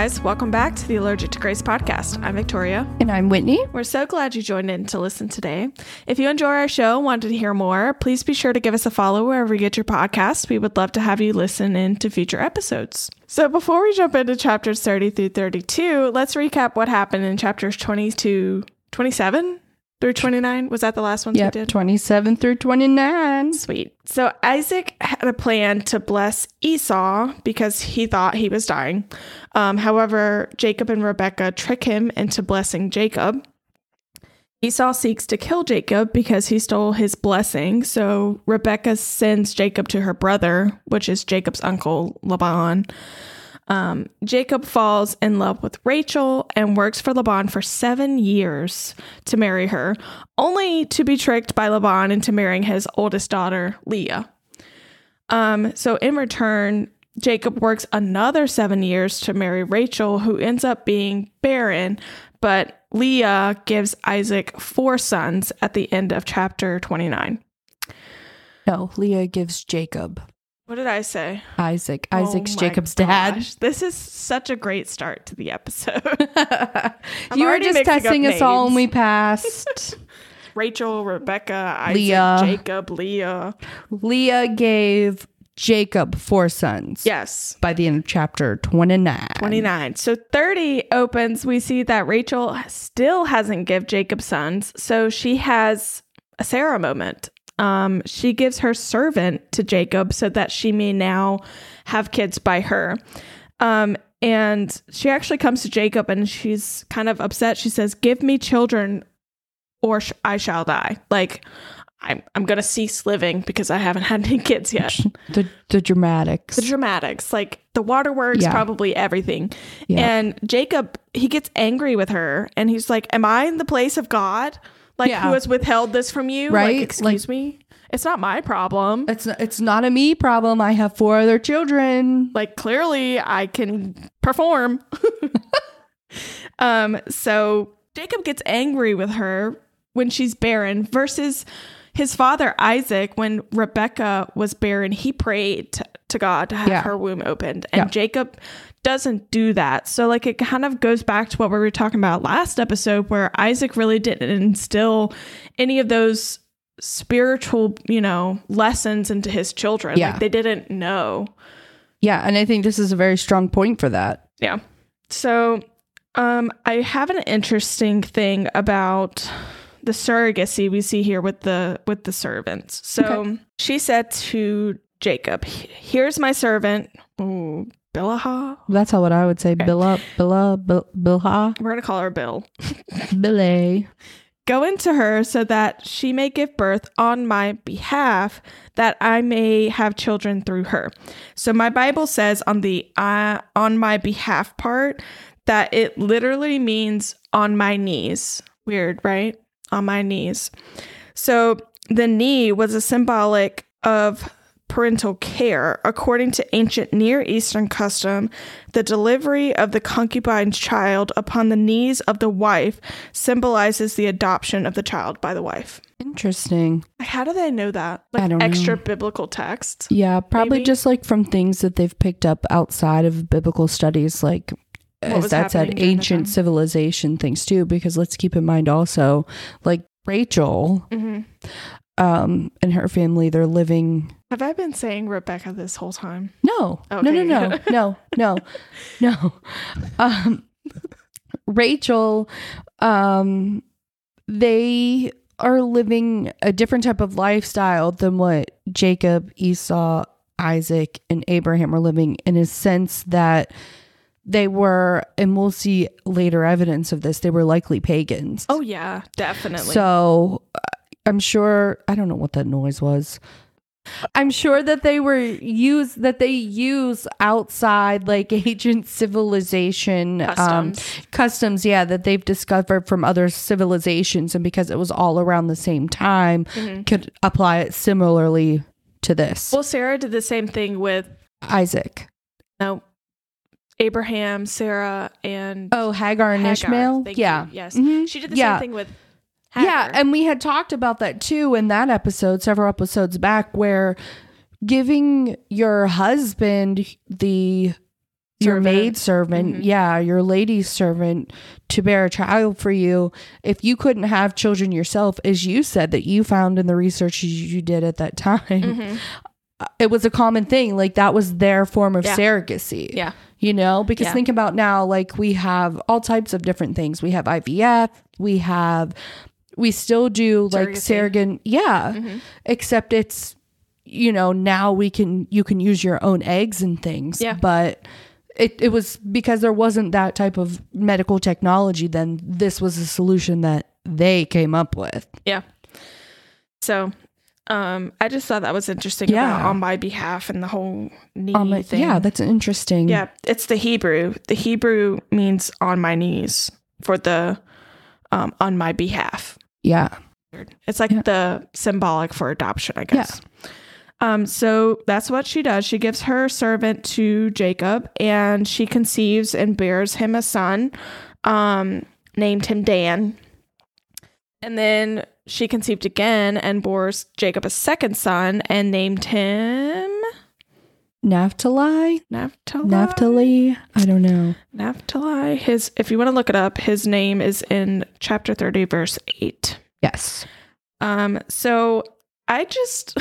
Guys, welcome back to the Allergic to Grace podcast. I'm Victoria. And I'm Whitney. We're so glad you joined in to listen today. If you enjoy our show and wanted to hear more, please be sure to give us a follow wherever you get your podcasts. We would love to have you listen in to future episodes. So before we jump into chapters 30 through 32, let's recap what happened in chapters 22, 27 through 29. Was that the last one Yep, we did? 27 through 29. Sweet. So Isaac had a plan to bless Esau because he thought he was dying. Um, however, Jacob and Rebekah trick him into blessing Jacob. Esau seeks to kill Jacob because he stole his blessing. So Rebekah sends Jacob to her brother, which is Jacob's uncle Laban. Um, Jacob falls in love with Rachel and works for Laban for seven years to marry her, only to be tricked by Laban into marrying his oldest daughter, Leah. Um, so in return, Jacob works another seven years to marry Rachel, who ends up being barren, but Leah gives Isaac four sons at the end of chapter 29. No, Leah gives Jacob What did I say? Isaac. Oh Isaac's my Jacob's dad. This is such a great start to the episode. you were just testing us all and we passed. Rachel, Rebecca, Isaac, Leah. Jacob, Leah. Leah gave Jacob four sons. Yes. By the end of chapter 29. 29. So 30 opens, we see that Rachel still hasn't give Jacob sons, so she has a Sarah moment. Um, she gives her servant to Jacob so that she may now have kids by her. Um, and she actually comes to Jacob and she's kind of upset. She says, "Give me children, or sh- I shall die." Like, I'm I'm gonna cease living because I haven't had any kids yet. The, the dramatics. the dramatics, like the waterworks, Yeah. probably everything. Yeah. And Jacob, he gets angry with her and he's like, Am I in the place of God? Like, Yeah. who has withheld this from you? Right? Like, excuse me? It's not my problem. it's, it's not a me problem. I have four other children. Like, clearly I can perform. um, so Jacob gets angry with her when she's barren versus his father Isaac when Rebecca was barren, he prayed to, to God to have Yeah. her womb opened. And Yeah. Jacob doesn't do that. So like it kind of goes back to what we were talking about last episode where Isaac really didn't instill any of those spiritual, you know, lessons into his children. Yeah. Like they didn't know. Yeah. And I think this is a very strong point for that. Yeah. So um I have an interesting thing about the surrogacy we see here with the with the servants. So Okay. she said to Jacob, "Here's my servant, ooh, Bilhah. That's how what I would say. Billa, Billa, Bill, Bilha, We're gonna call her Bill. Billy. Go into her so that she may give birth on my behalf, that I may have children through her. So my Bible says on the uh, on my behalf part that it literally means on my knees. Weird, right? On my knees. So the knee was a symbolic of parental care. According to ancient Near Eastern custom, the delivery of the concubine's child upon the knees of the wife symbolizes the adoption of the child by the wife. Interesting. How do they know that? I Like don't extra know. biblical text? Yeah, probably Maybe. just like from things that they've picked up outside of biblical studies, like What as that said, happening during the ancient civilization things too. Because let's keep in mind also, like Rachel, hmm um, and her family, they're living. Have I been saying Rebecca this whole time? No, no, no, no, no, no, no. Um, Rachel, um, they are living a different type of lifestyle than what Jacob, Esau, Isaac, and Abraham are living in a sense that they were, and we'll see later evidence of this, they were likely pagans. Oh yeah, definitely. So I'm sure I don't know what that noise was. I'm sure that they were use that they use outside like ancient civilization um, Customs. customs, yeah, that they've discovered from other civilizations, and because it was all around the same time, Mhm. could apply it similarly to this. Well, Sarah did the same thing with Isaac. no Abraham, Sarah, and Oh, Hagar and Hagar. Ishmael. Thank you. yeah. Yes. Mhm. She did the Yeah. same thing with Yeah, and we had talked about that too in that episode, several episodes back, where giving your husband the your Servant. maid servant, Mhm. yeah, your lady servant to bear a child for you. If you couldn't have children yourself, as you said that you found in the research you- did at that time, Mhm. it was a common thing. Like that was their form of Yeah. surrogacy. Yeah. You know, because Yeah. think about now, like we have all types of different things. We have IVF, we have, we still do like Surrogacy. surrogate, yeah, Mhm. except it's, you know, now we can, you can use your own eggs and things. Yeah. But it, it was because there wasn't that type of medical technology, then this was a solution that they came up with. Yeah. So, um, I just thought that was interesting Yeah. about on my behalf and the whole knee Um, thing. yeah, that's interesting. yeah. It's the Hebrew. The Hebrew means on my knees for the um on my behalf. Yeah. It's like Yeah. the symbolic for adoption, I guess. Um, so that's what she does. She gives her servant to Jacob, and she conceives and bears him a son, um, named him Dan. And then she conceived again and bore Jacob a second son and named him Naphtali? Naphtali. Naphtali? I don't know. Naphtali. His, if you want to look it up, his name is in chapter thirty, verse eight. Yes. Um, so I just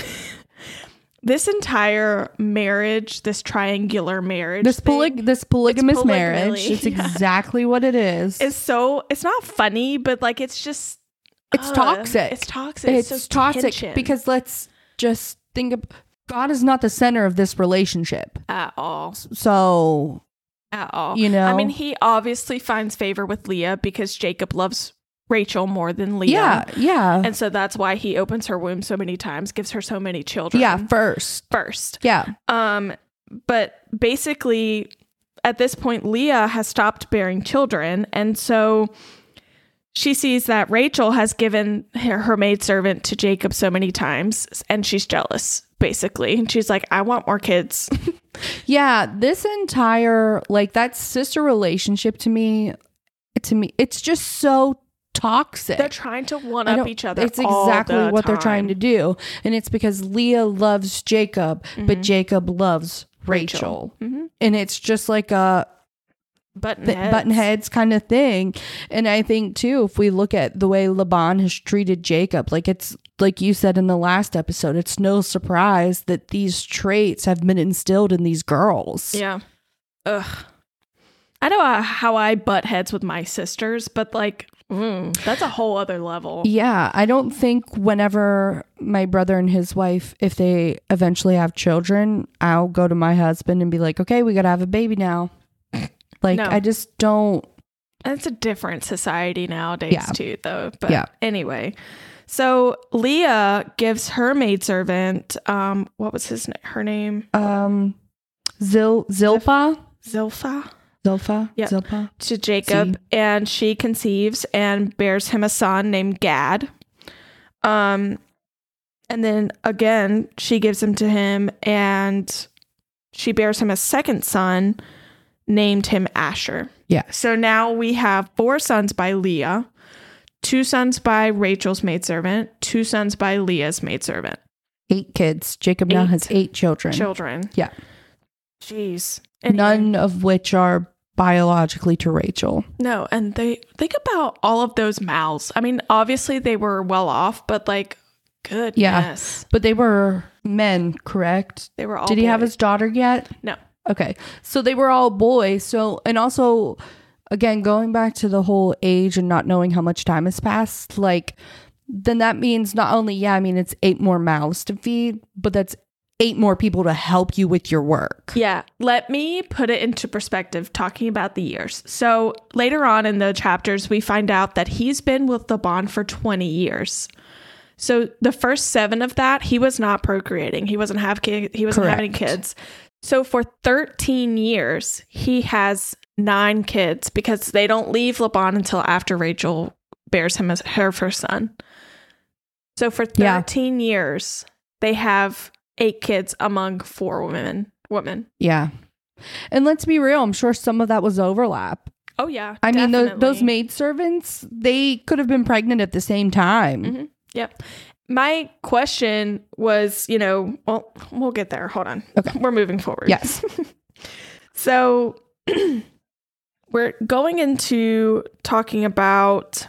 this entire marriage, this triangular marriage, This thing poly- this polygamous marriage, polygamy, it's yeah. exactly what it is. It's so it's not funny, but like it's just It's uh, toxic. It's toxic. it's It's, so toxic tension because let's just think of God is not the center of this relationship. at all, So, at all. you know, I mean, he obviously finds favor with Leah because Jacob loves Rachel more than Leah. yeah, yeah. And so that's why he opens her womb so many times, gives her so many children. yeah, first. first. Yeah. Um, but basically, at this point, Leah has stopped bearing children, and so she sees that Rachel has given her, her maidservant to Jacob so many times, and she's jealous. Basically, and she's like, "I want more kids." Yeah, this entire like that sister relationship to me to me it's just so toxic. They're trying to one up each other. It's exactly what they're trying to do. And it's because Leah loves Jacob, but Mhm. Jacob loves Rachel. Mhm. And it's just like a Button th- heads. button heads kind of thing. And I think too, if we look at the way Laban has treated Jacob, like it's like you said in the last episode, it's no surprise that these traits have been instilled in these girls. Yeah. Ugh. I know uh, how I butt heads with my sisters, but like, mm, that's a whole other level. Yeah, I don't think whenever my brother and his wife, if they eventually have children, I'll go to my husband and be like, okay, we got to have a baby now. Like, No. I just don't. It's a different society nowadays Yeah. too, though. But Yeah. anyway, so Leah gives her maidservant, um, what was his her name? Um, Zil Zilpa, Zilpha Zilpha, Yeah. Zilpa. to Jacob, See. and she conceives and bears him a son named Gad. Um, and then again, she gives him to him, and she bears him a second son, named him Asher. Yeah. So now we have four sons by Leah, two sons by Rachel's maidservant, two sons by Leah's maidservant. Eight kids. Jacob now Eight has eight children, Children. Yeah. Jeez. None of which are biologically to Rachel. No, and they think about all of those mouths. I mean, obviously they were well off, but like, goodness, But they were men, correct? they were all. Did he have his daughter yet? No. Okay. So they were all boys. So, and also, again, going back to the whole age and not knowing how much time has passed, like, then that means not only, yeah, I mean, it's eight more mouths to feed, but that's eight more people to help you with your work. Yeah, let me put it into perspective talking about the years. So later on in the chapters, we find out that he's been with Laban for 20 years. So the first seven of that, he was not procreating. He wasn't have ki- he wasn't having kids. So for 13 years, he has nine kids because they don't leave Laban until after Rachel bears him as her first son. So for Yeah. 13 years, they have eight kids among four women. Women. Yeah. And let's be real, I'm sure some of that was overlap. Oh yeah. I mean, those definitely. maid servants, they could have been pregnant at the same time. Mhm. Yep. My question was, you know, well, we'll get there. Hold on. Okay. We're moving forward. Yes. So we're going into talking about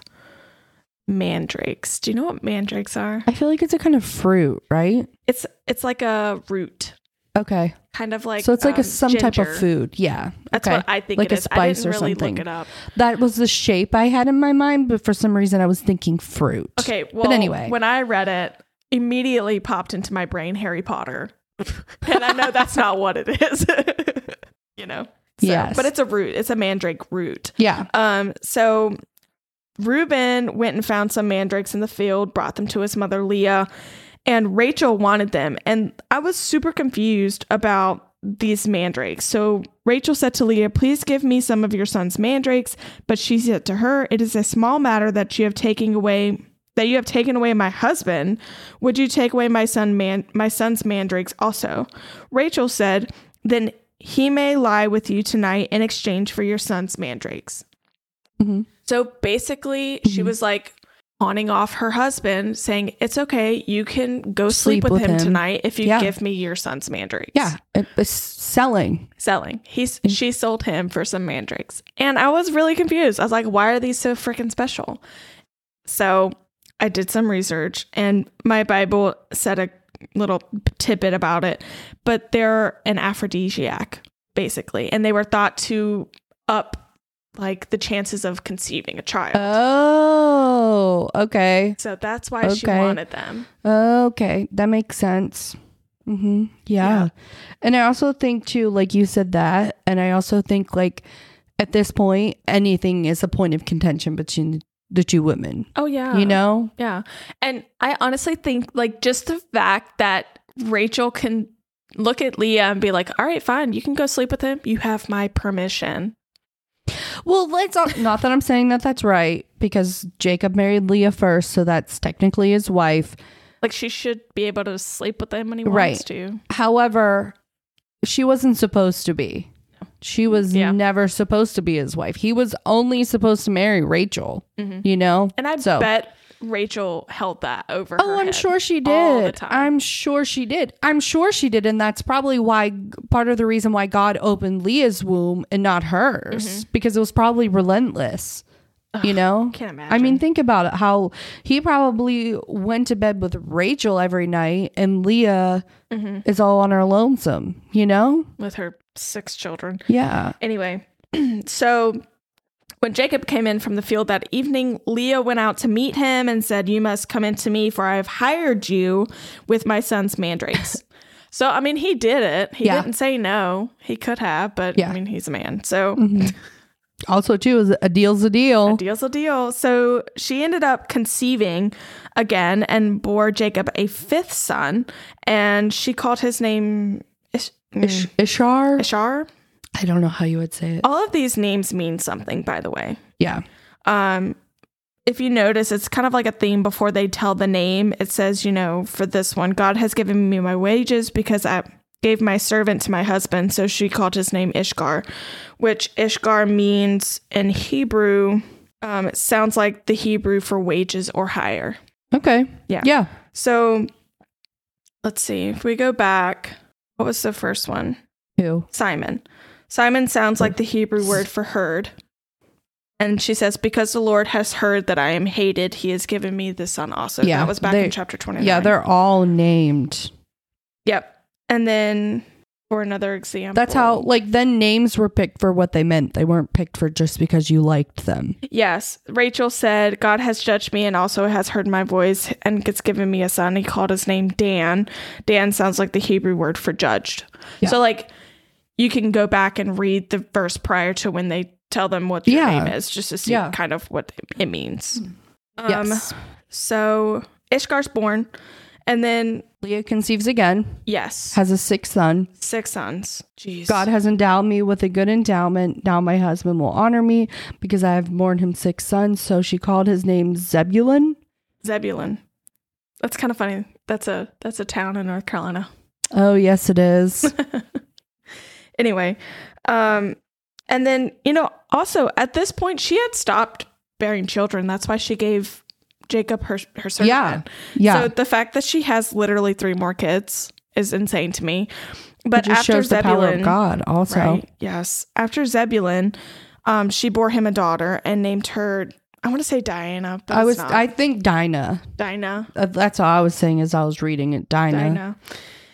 mandrakes. Do you know what mandrakes are? I feel like it's a kind of fruit, right? It's it's like a root, Okay. kind of like so it's like a um, some type of food. Yeah. That's okay. what I think Like it a is. I spice didn't or really something. look it up. that was the shape I had in my mind, but for some reason I was thinking fruit. Okay, well, but anyway. when I read it, immediately popped into my brain Harry Potter, and I know that's not what it is. you know. So, Yes. but it's a root. It's a mandrake root. Yeah. Um, so Reuben went and found some mandrakes in the field, brought them to his mother Leah, and Rachel wanted them. And I was super confused about these mandrakes. So Rachel said to Leah, Please give me some of your son's mandrakes. But she said to her, It is a small matter that you have taken away that you have taken away my husband. Would you take away my son man my son's mandrakes also? Rachel said, Then he may lie with you tonight in exchange for your son's mandrakes. Mhm. So basically, she Mhm. was like pawning off her husband, saying, It's okay, you can go sleep, Sleep with, with him, him. tonight if you Yeah. give me your son's mandrakes. Yeah. It was selling. Selling. He's she sold him for some mandrakes. And I was really confused. I was like, why are these so freaking special? So I did some research and my Bible said a little tidbit about it, but they're an aphrodisiac, basically. And they were thought to up like the chances of conceiving a child. Oh, okay. so that's why she wanted them. Okay. That makes sense. hmm Yeah. Yeah. And I also think, too, like you said that. And I also think, like, at this point, anything is a point of contention between the two women. Oh yeah. You know? Yeah. And I honestly think like just the fact that Rachel can look at Leah and be like, all right, fine, you can go sleep with him. You have my permission. Well, let's not, not that I'm saying that that's right because Jacob married Leah first, so that's technically his wife. Like she should be able to sleep with him when he Right. wants to. However, she wasn't supposed to be. She was Yeah. never supposed to be his wife. He was only supposed to marry Rachel, Mhm. you know? And I So- bet Rachel held that over Oh, I'm sure she all the did. time. I'm sure she did. I'm sure she did. And that's probably why part of the reason why God opened Leah's womb and not hers, because it was probably relentless. You know? Can't imagine. I mean, think about it how he probably went to bed with Rachel every night and Leah Mhm. is all on her lonesome, you know? with her six children. Yeah. Anyway, so when Jacob came in from the field that evening, Leah went out to meet him and said, You must come in to me, for I have hired you with my son's mandrakes. so, I mean, he did it. He Yeah. didn't say no. He could have, but Yeah. I mean, he's a man. So, mm-hmm. Also, too, is a deal's a deal. a deal's a deal. So, she ended up conceiving again and bore Jacob a fifth son, and she called his name Ish- Ish- Ishar? Ishar. I don't know how you would say it. All of these names mean something, by the way. Yeah. um if you notice it's kind of like a theme before they tell the name it says you know for this one god has given me my wages because i gave my servant to my husband so she called his name ishgar which ishgar means in hebrew um, it sounds like the hebrew for wages or hire Okay. Yeah. Yeah. so let's see if we go back what was the first one Who? Simon. Simon sounds like the Hebrew word for heard. And she says, Because the Lord has heard that I am hated, he has given me this son also. Yeah, that was back they- in chapter 29. Yeah, they're all named. Yep. And then for another example. That's how, like, then names were picked for what they meant. They weren't picked for just because you liked them. Yes. Rachel said, God has judged me and also has heard my voice and has given me a son. He called his name Dan. Dan sounds like the Hebrew word for judged. Yeah. So, like, you can go back and read the verse prior to when they tell them what your Yeah. name is, just to see Yeah. kind of what it means. Um, yes. So Ishgar's born, and then Leah conceives again, yes, has a sixth son. six sons. Jeez. God has endowed me with a good endowment. Now my husband will honor me because I have borne him six sons. So she called his name Zebulun. Zebulun. That's kind of funny. That's a that's a town in North Carolina. Oh, yes, it is. Anyway, um, and then you know, also at this point, she had stopped bearing children. That's why she gave Jacob her her servant. Yeah. yeah. So the fact that she has literally three more kids is insane to me. But just after shows the power Zebulun, of God. Also, right? Yes. After Zebulun, um, she bore him a daughter and named her. I want to say Diana, but I was. not. I think Dinah. Dinah. Uh, That's all I was saying as I was reading it. Dinah. Dinah.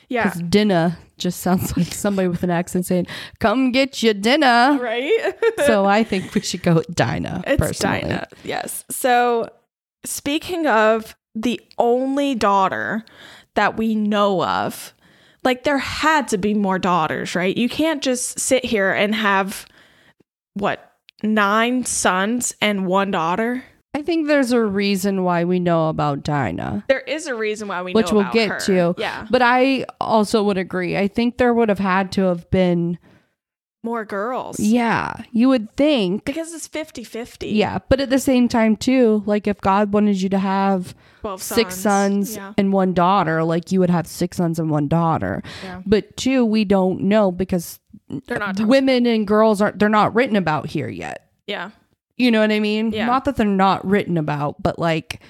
Yeah. Because dinner just sounds like somebody with an accent saying, "Come get your dinner." Right. so I think we should go with Dinah. It's personally. Dinah. Yes. So speaking of the only daughter that we know of, like there had to be more daughters, right? You can't just sit here and have what nine sons and one daughter. I think there's a reason why we know about Dinah. There is a reason why we Which we'll get her. to. Yeah, But I also would agree. I think there would have had to have been, more girls. yeah, you would think. because it's 50-50. Yeah. But at the same time, too, like if God wanted you to have 12 six sons Yeah. and one daughter, like you would have six sons and one daughter. Yeah. But two, we don't know because They're not women and girls aren't, they're not written about here yet. Yeah. You know what I mean? Yeah. Not that they're not written about, but like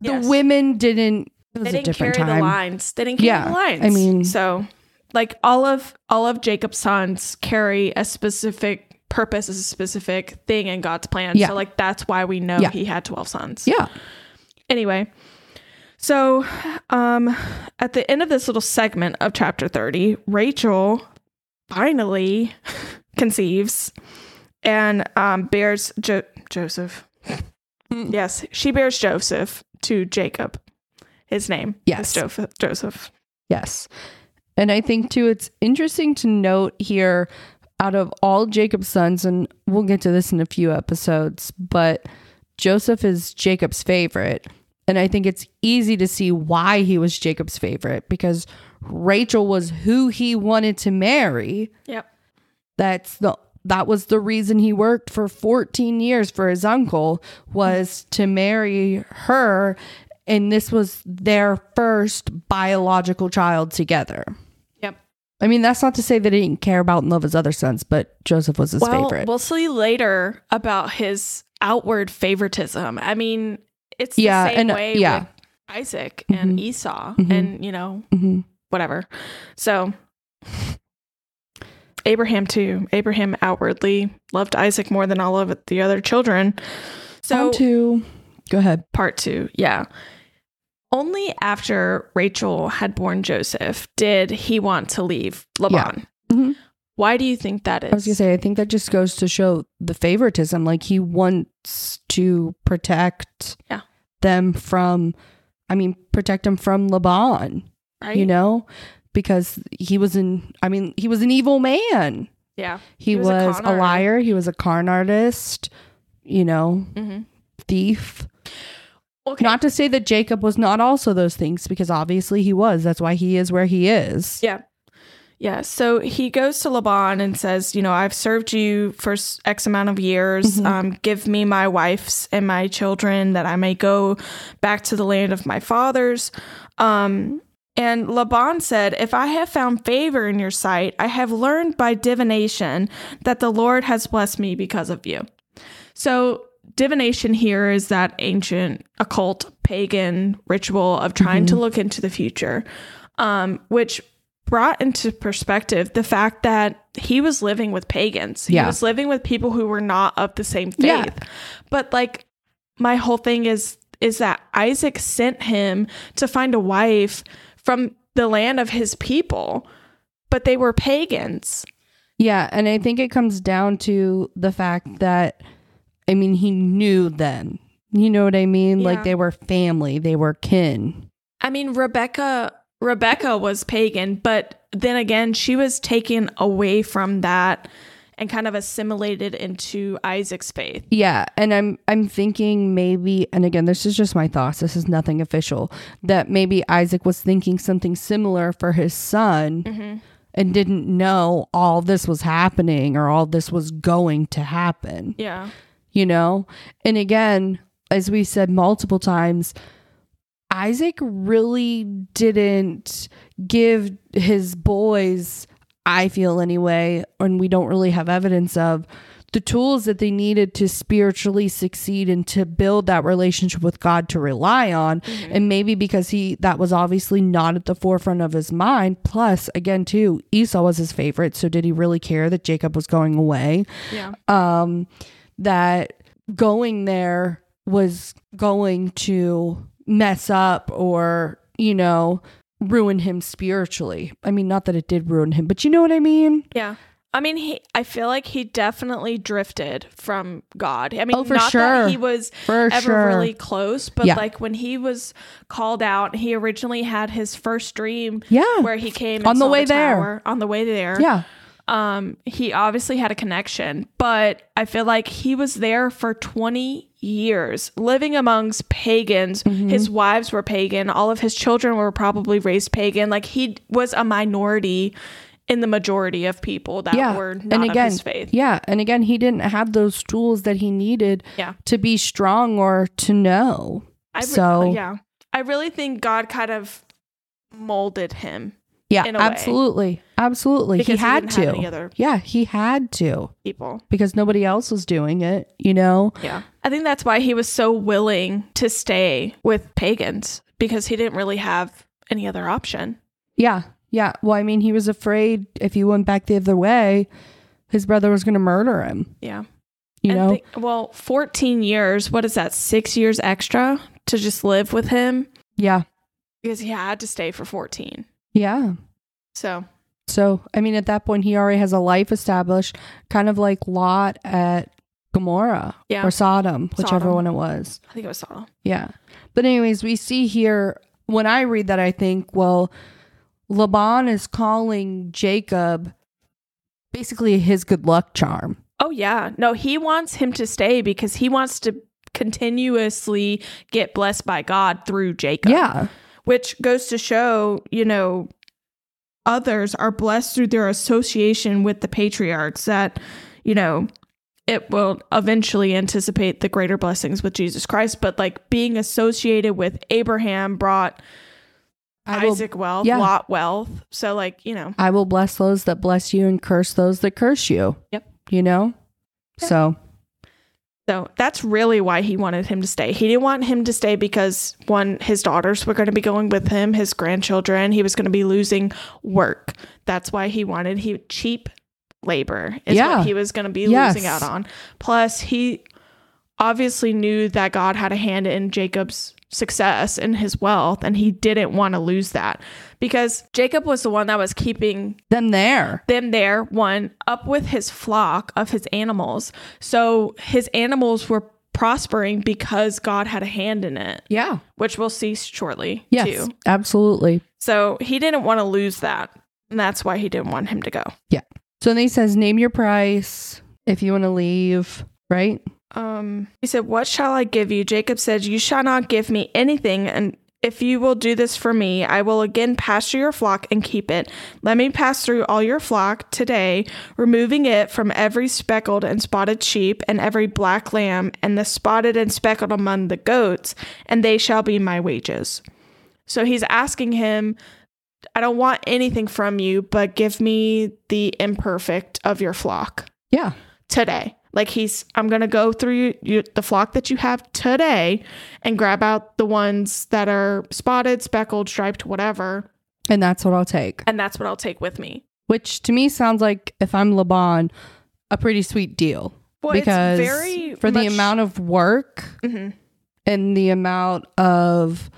the Yes. women didn't. It was they didn't carry different the time. lines. They didn't carry Yeah, the lines. I mean- so like all of all of Jacob's sons carry a specific purpose, as a specific thing in God's plan. Yeah. So like that's why we know Yeah. he had twelve sons. Yeah. Anyway, so um, at the end of this little segment of chapter thirty, Rachel finally conceives and um, bears jo- Joseph. yes, she bears Joseph to Jacob. His name Yes. is Joseph. Joseph. Yes. And I think too, it's interesting to note here out of all Jacob's sons, and we'll get to this in a few episodes, but Joseph is Jacob's favorite. And I think it's easy to see why he was Jacob's favorite because Rachel was who he wanted to marry. Yep. That's the that was the reason he worked for 14 years for his uncle was to marry her and this was their first biological child together. Yep. I mean, that's not to say that he didn't care about and love his other sons, but Joseph was his well, favorite. we'll see later about his outward favoritism. I mean, it's the Yeah, same and, uh, way yeah. with Isaac and Mhm. Esau Mhm. and, you know, Mhm. whatever. So Abraham too. Abraham outwardly loved Isaac more than all of the other children. So On to go ahead. part two, yeah. Only after Rachel had born Joseph did he want to leave Laban. Mhm. Why do you think that is? I was gonna say, I think that just goes to show the favoritism. Like he wants to protect Yeah. them from, I mean, protect them from Laban. right? You know, because he was an, I mean, he was an evil man. yeah. He, He was was, a a, liar. He was a con artist. You know, Mm-hmm. thief. Okay. Not to say that Jacob was not also those things, because obviously he was. That's why he is where he is. Yeah. Yeah. So he goes to Laban and says, You know, I've served you for X amount of years. Mhm. Um, give me my wives and my children that I may go back to the land of my fathers. Um, and Laban said, If I have found favor in your sight, I have learned by divination that the Lord has blessed me because of you. So, divination here is that ancient occult pagan ritual of trying to look into the future, um, which brought into perspective the fact that he was living with pagans. He Yeah. was living with people who were not of the same faith. Yeah. But like my whole thing is is that Isaac sent him to find a wife from the land of his people, but they were pagans. Yeah, and I think it comes down to the fact that I mean he knew them. You know what I mean? Yeah. Like they were family, they were kin. I mean, Rebecca Rebecca was pagan, but then again, she was taken away from that and kind of assimilated into Isaac's faith. Yeah, and I'm I'm thinking maybe and again this is just my thoughts. This is nothing official. That maybe Isaac was thinking something similar for his son mm-hmm. and didn't know all this was happening or all this was going to happen. Yeah. you know? And again, as we said multiple times, Isaac really didn't give his boys, I feel anyway, and we don't really have evidence of the tools that they needed to spiritually succeed and to build that relationship with God to rely on. Mm-hmm. And maybe because he that was obviously not at the forefront of his mind. Plus, again, too, Esau was his favorite. So did he really care that Jacob was going away? Yeah. Um, that going there was going to mess up or, you know, ruin him spiritually. I mean, not that it did ruin him, but you know what I mean? Yeah. I mean, he. I feel like he definitely drifted from God. I mean, Oh, for not sure. that he was For ever sure. really close, but Yeah. like when he was called out, he originally had his first dream yeah. where he came and On the way there. tower, On the way there, Yeah. Um, he obviously had a connection, but I feel like he was there for 20 years, living amongst pagans. Mm-hmm. His wives were pagan. All of his children were probably raised pagan. Like he was a minority in the majority of people that Yeah. were not and again, of his faith. yeah. And again, he didn't have those tools that he needed Yeah. to be strong or to know. I re- so- yeah, I really think God kind of molded him Yeah, In a way. absolutely. Absolutely. because he had didn't to. have any other yeah, he had to people. because nobody else was doing it, you know? Yeah. I think that's why he was so willing to stay with pagans because he didn't really have any other option. Yeah. Yeah. Well, I mean, he was afraid if he went back the other way, his brother was going to murder him, Yeah. you And know? thi- well, 14 years, what is that? 6 years extra to just live with him yeah. because he had to stay for 14. Yeah. So, So, I mean, at that point, he already has a life established, kind of like Lot at Gomorrah Yeah. or Sodom, whichever Sodom. one it was. I think it was Sodom. Yeah. But, anyways, we see here, when I read that, I think, well, Laban is calling Jacob basically his good luck charm. Oh yeah. No, he wants him to stay because he wants to continuously get blessed by God through Jacob. Yeah. Which goes to show, you know, others are blessed through their association with the patriarchs that, you know, it will eventually anticipate the greater blessings with Jesus Christ, but like being associated with Abraham brought will, Isaac wealth, yeah. Lot wealth. So like, you know, I will bless those that bless you and curse those that curse you. Yep. You know? So, So that's really why he wanted him to stay. He didn't want him to stay because one, his daughters were going to be going with him, his grandchildren. He was going to be losing work. That's why he wanted he cheap labor is Yeah. what he was going to be Yes. losing out on. Plus, he obviously knew that God had a hand in Jacob's success and his wealth, and he didn't want to lose that because Jacob was the one that was keeping them there. them there, one, up with his flock of his animals. So his animals were prospering because God had a hand in it, Yeah. which we'll see shortly Yes. too. Absolutely. So he didn't want to lose that. And that's why he didn't want him to go. Yeah. So then he says, name your price if you want to leave, right? Um, he said, What shall I give you? Jacob said, You shall not give me anything, and if you will do this for me, I will again pasture your flock and keep it. Let me pass through all your flock today, removing it from every speckled and spotted sheep, and every black lamb, and the spotted and speckled among the goats, and they shall be my wages. So he's asking him, I don't want anything from you, but give me the imperfect of your flock Yeah. today. Like he's, I'm gonna go through you, you, the flock that you have today, and grab out the ones that are spotted, speckled, striped, whatever, And that's what I'll take. and that's what I'll take with me. Which to me sounds like, if I'm Laban, a pretty sweet deal. Well, because it's very for the amount of work Mhm. and the amount of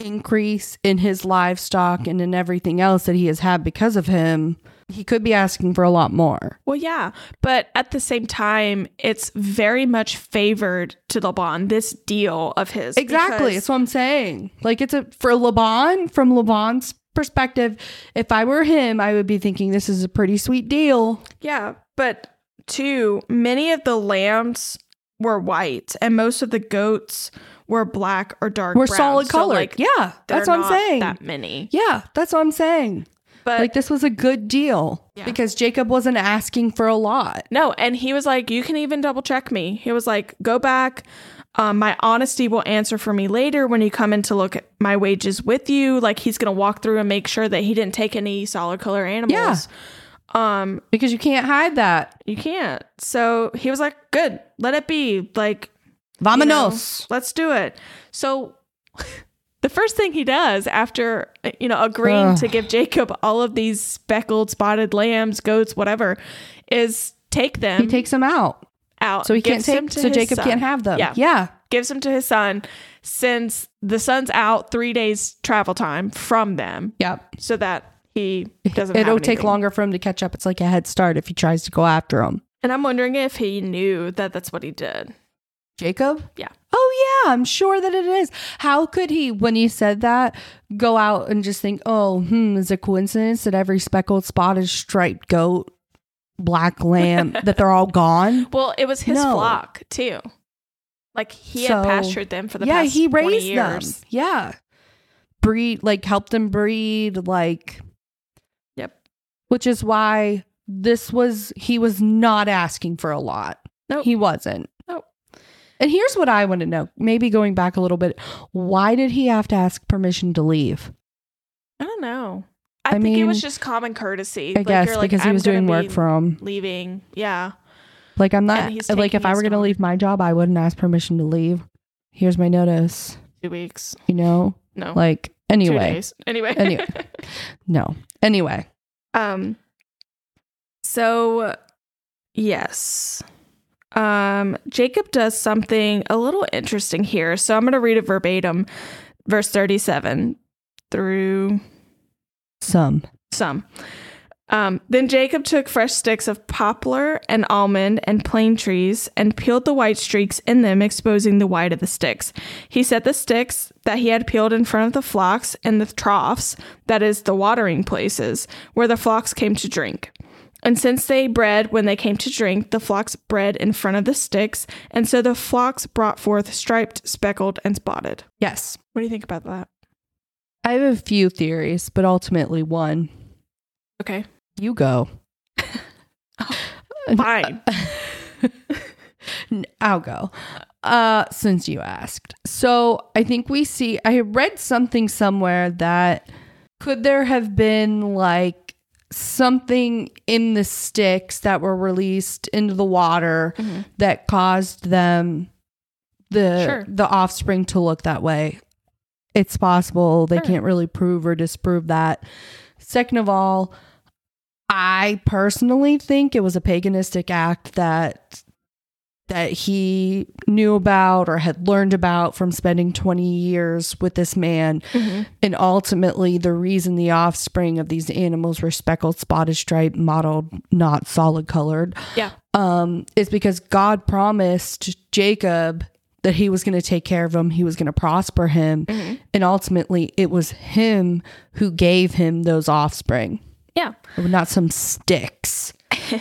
increase in his livestock and in everything else that he has had because of him, he could be asking for a lot more. Well, yeah, but at the same time, it's very much favored to Laban. This deal of his Exactly. because- That's what I'm saying. Like it's a for Laban, from Laban's perspective, if I were him, I would be thinking this is a pretty sweet deal. Yeah, but two, many of the lambs were white, and most of the goats were black or dark. We're brown. solid So, color. like, yeah, that's what I'm not saying. That many, yeah, that's what I'm saying. But like this was a good deal Yeah. because Jacob wasn't asking for a lot. No, and he was like, "You can even double check me." He was like, "Go back. Um, my honesty will answer for me later when you come in to look at my wages with you." Like he's gonna walk through and make sure that he didn't take any solid color animals. Um, because you can't hide that. you can't. So he was like, "Good, let it be." Like, you know, let's do it. So the first thing he does after you know agreeing to give Jacob all of these speckled, spotted lambs, goats, whatever, is take them he takes them out. out. So he can't take so Jacob son. can't have them. Yeah. Yeah. gives them to his son since the son's out three days travel time from them Yep. so that he doesn't It'll take longer for him to catch up. It's like a head start if he tries to go after him. and i'm wondering if he knew that that's what he did Jacob? Yeah. Oh yeah, I'm sure that it is. How could he, when he said that, go out and just think, oh, hmm, is it a coincidence that every speckled, spotted, striped goat, black lamb, that they're all gone? well it was his No. flock too like he So- had pastured them for the yeah, past he 20 raised years them. Yeah. Breed, like helped them breed, like. Yep. Which is why this was, he was not asking for a lot. Nope. He wasn't. And here's what I want to know. Maybe going back a little bit, why did he have to ask permission to leave? i don't know i, I think it was just common courtesy I Like, guess you're like, because he was doing work for him. leaving yeah Like I'm not like if I were gonna leave my job, I wouldn't ask permission to leave. Here's my notice. two weeks You know, no like anyway, anyway Anyway. no. Anyway, Um so yes. Um Jacob does something a little interesting here. So I'm going to read it verbatim verse 37 through some some. Um, then Jacob took fresh sticks of poplar and almond and plane trees and peeled the white streaks in them, exposing the white of the sticks. He set the sticks that he had peeled in front of the flocks in the troughs, that is, the watering places, where the flocks came to drink. And since they bred when they came to drink, the flocks bred in front of the sticks, and so the flocks brought forth striped, speckled, and spotted. yes. What do you think about that? I have a few theories, but ultimately one. Okay, You go. fine. N- I'll go. Uh since you asked. So, I think we see I read something somewhere that could there have been like something in the sticks that were released into the water Mhm. that caused them the Sure. the offspring to look that way. It's possible they Sure. can't really prove or disprove that. Second of all, I personally think it was a paganistic act that that he knew about or had learned about from spending 20 years with this man Mhm. and ultimately the reason the offspring of these animals were speckled spotted striped mottled not solid colored Yeah. um is because god promised jacob that he was going to take care of him he was going to prosper him Mhm. and ultimately it was him who gave him those offspring Yeah. not some sticks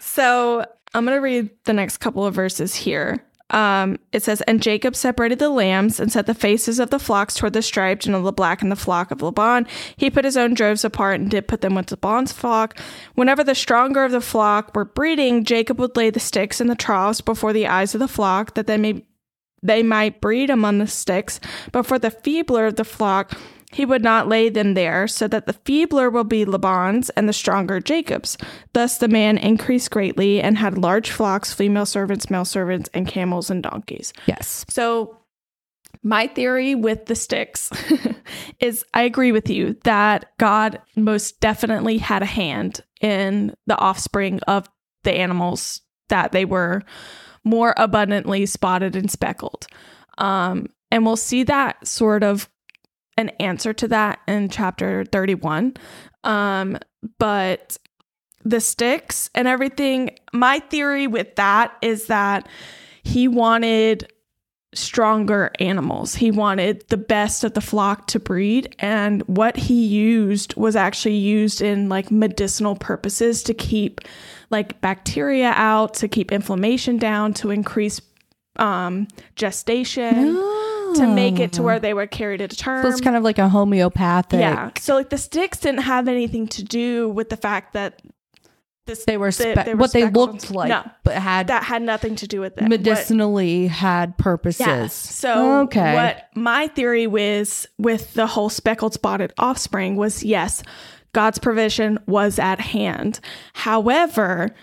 So I'm going to read the next couple of verses here. Um, it says, And Jacob separated the lambs and set the faces of the flocks toward the striped and of the black and the flock of Laban. He put his own droves apart and did put them with Laban's flock. Whenever the stronger of the flock were breeding, Jacob would lay the sticks in the troughs before the eyes of the flock, that they may they might breed among the sticks, but for the feebler of the flock, he would not lay them there, so that the feebler will be Laban's and the stronger Jacob's. Thus the man increased greatly and had large flocks, female servants, male servants, and camels and donkeys. yes So, my theory with the sticks is I agree with you that God most definitely had a hand in the offspring of the animals that they were more abundantly spotted and speckled. Um, and we'll see that sort of an answer to that in chapter 31. Um, but the sticks and everything, my theory with that is that he wanted stronger animals. He wanted the best of the flock to breed. And what he used was actually used in like medicinal purposes to keep like bacteria out, to keep inflammation down, to increase um, gestation, to make it to where oh. they were carried to term. so it's kind of like a homeopathic yeah. So like the sticks didn't have anything to do with the fact that this they were spe- they were what they looked like No. but had that had nothing to do with it. What- medicinally had purposes Yeah. So Okay. what my theory was with the whole speckled spotted offspring was yes, God's provision was at hand. However,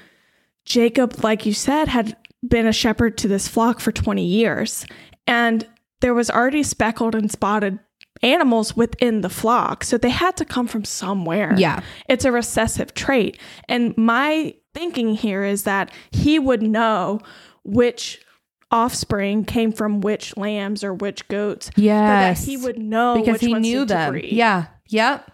Jacob, like you said, had been a shepherd to this flock for 20 years, and there was already speckled and spotted animals within the flock. So they had to come from somewhere. Yeah. It's a recessive trait. And my thinking here is that he would know which offspring came from which lambs or which goats. so that he would know because which he knew them. Yeah. Yep.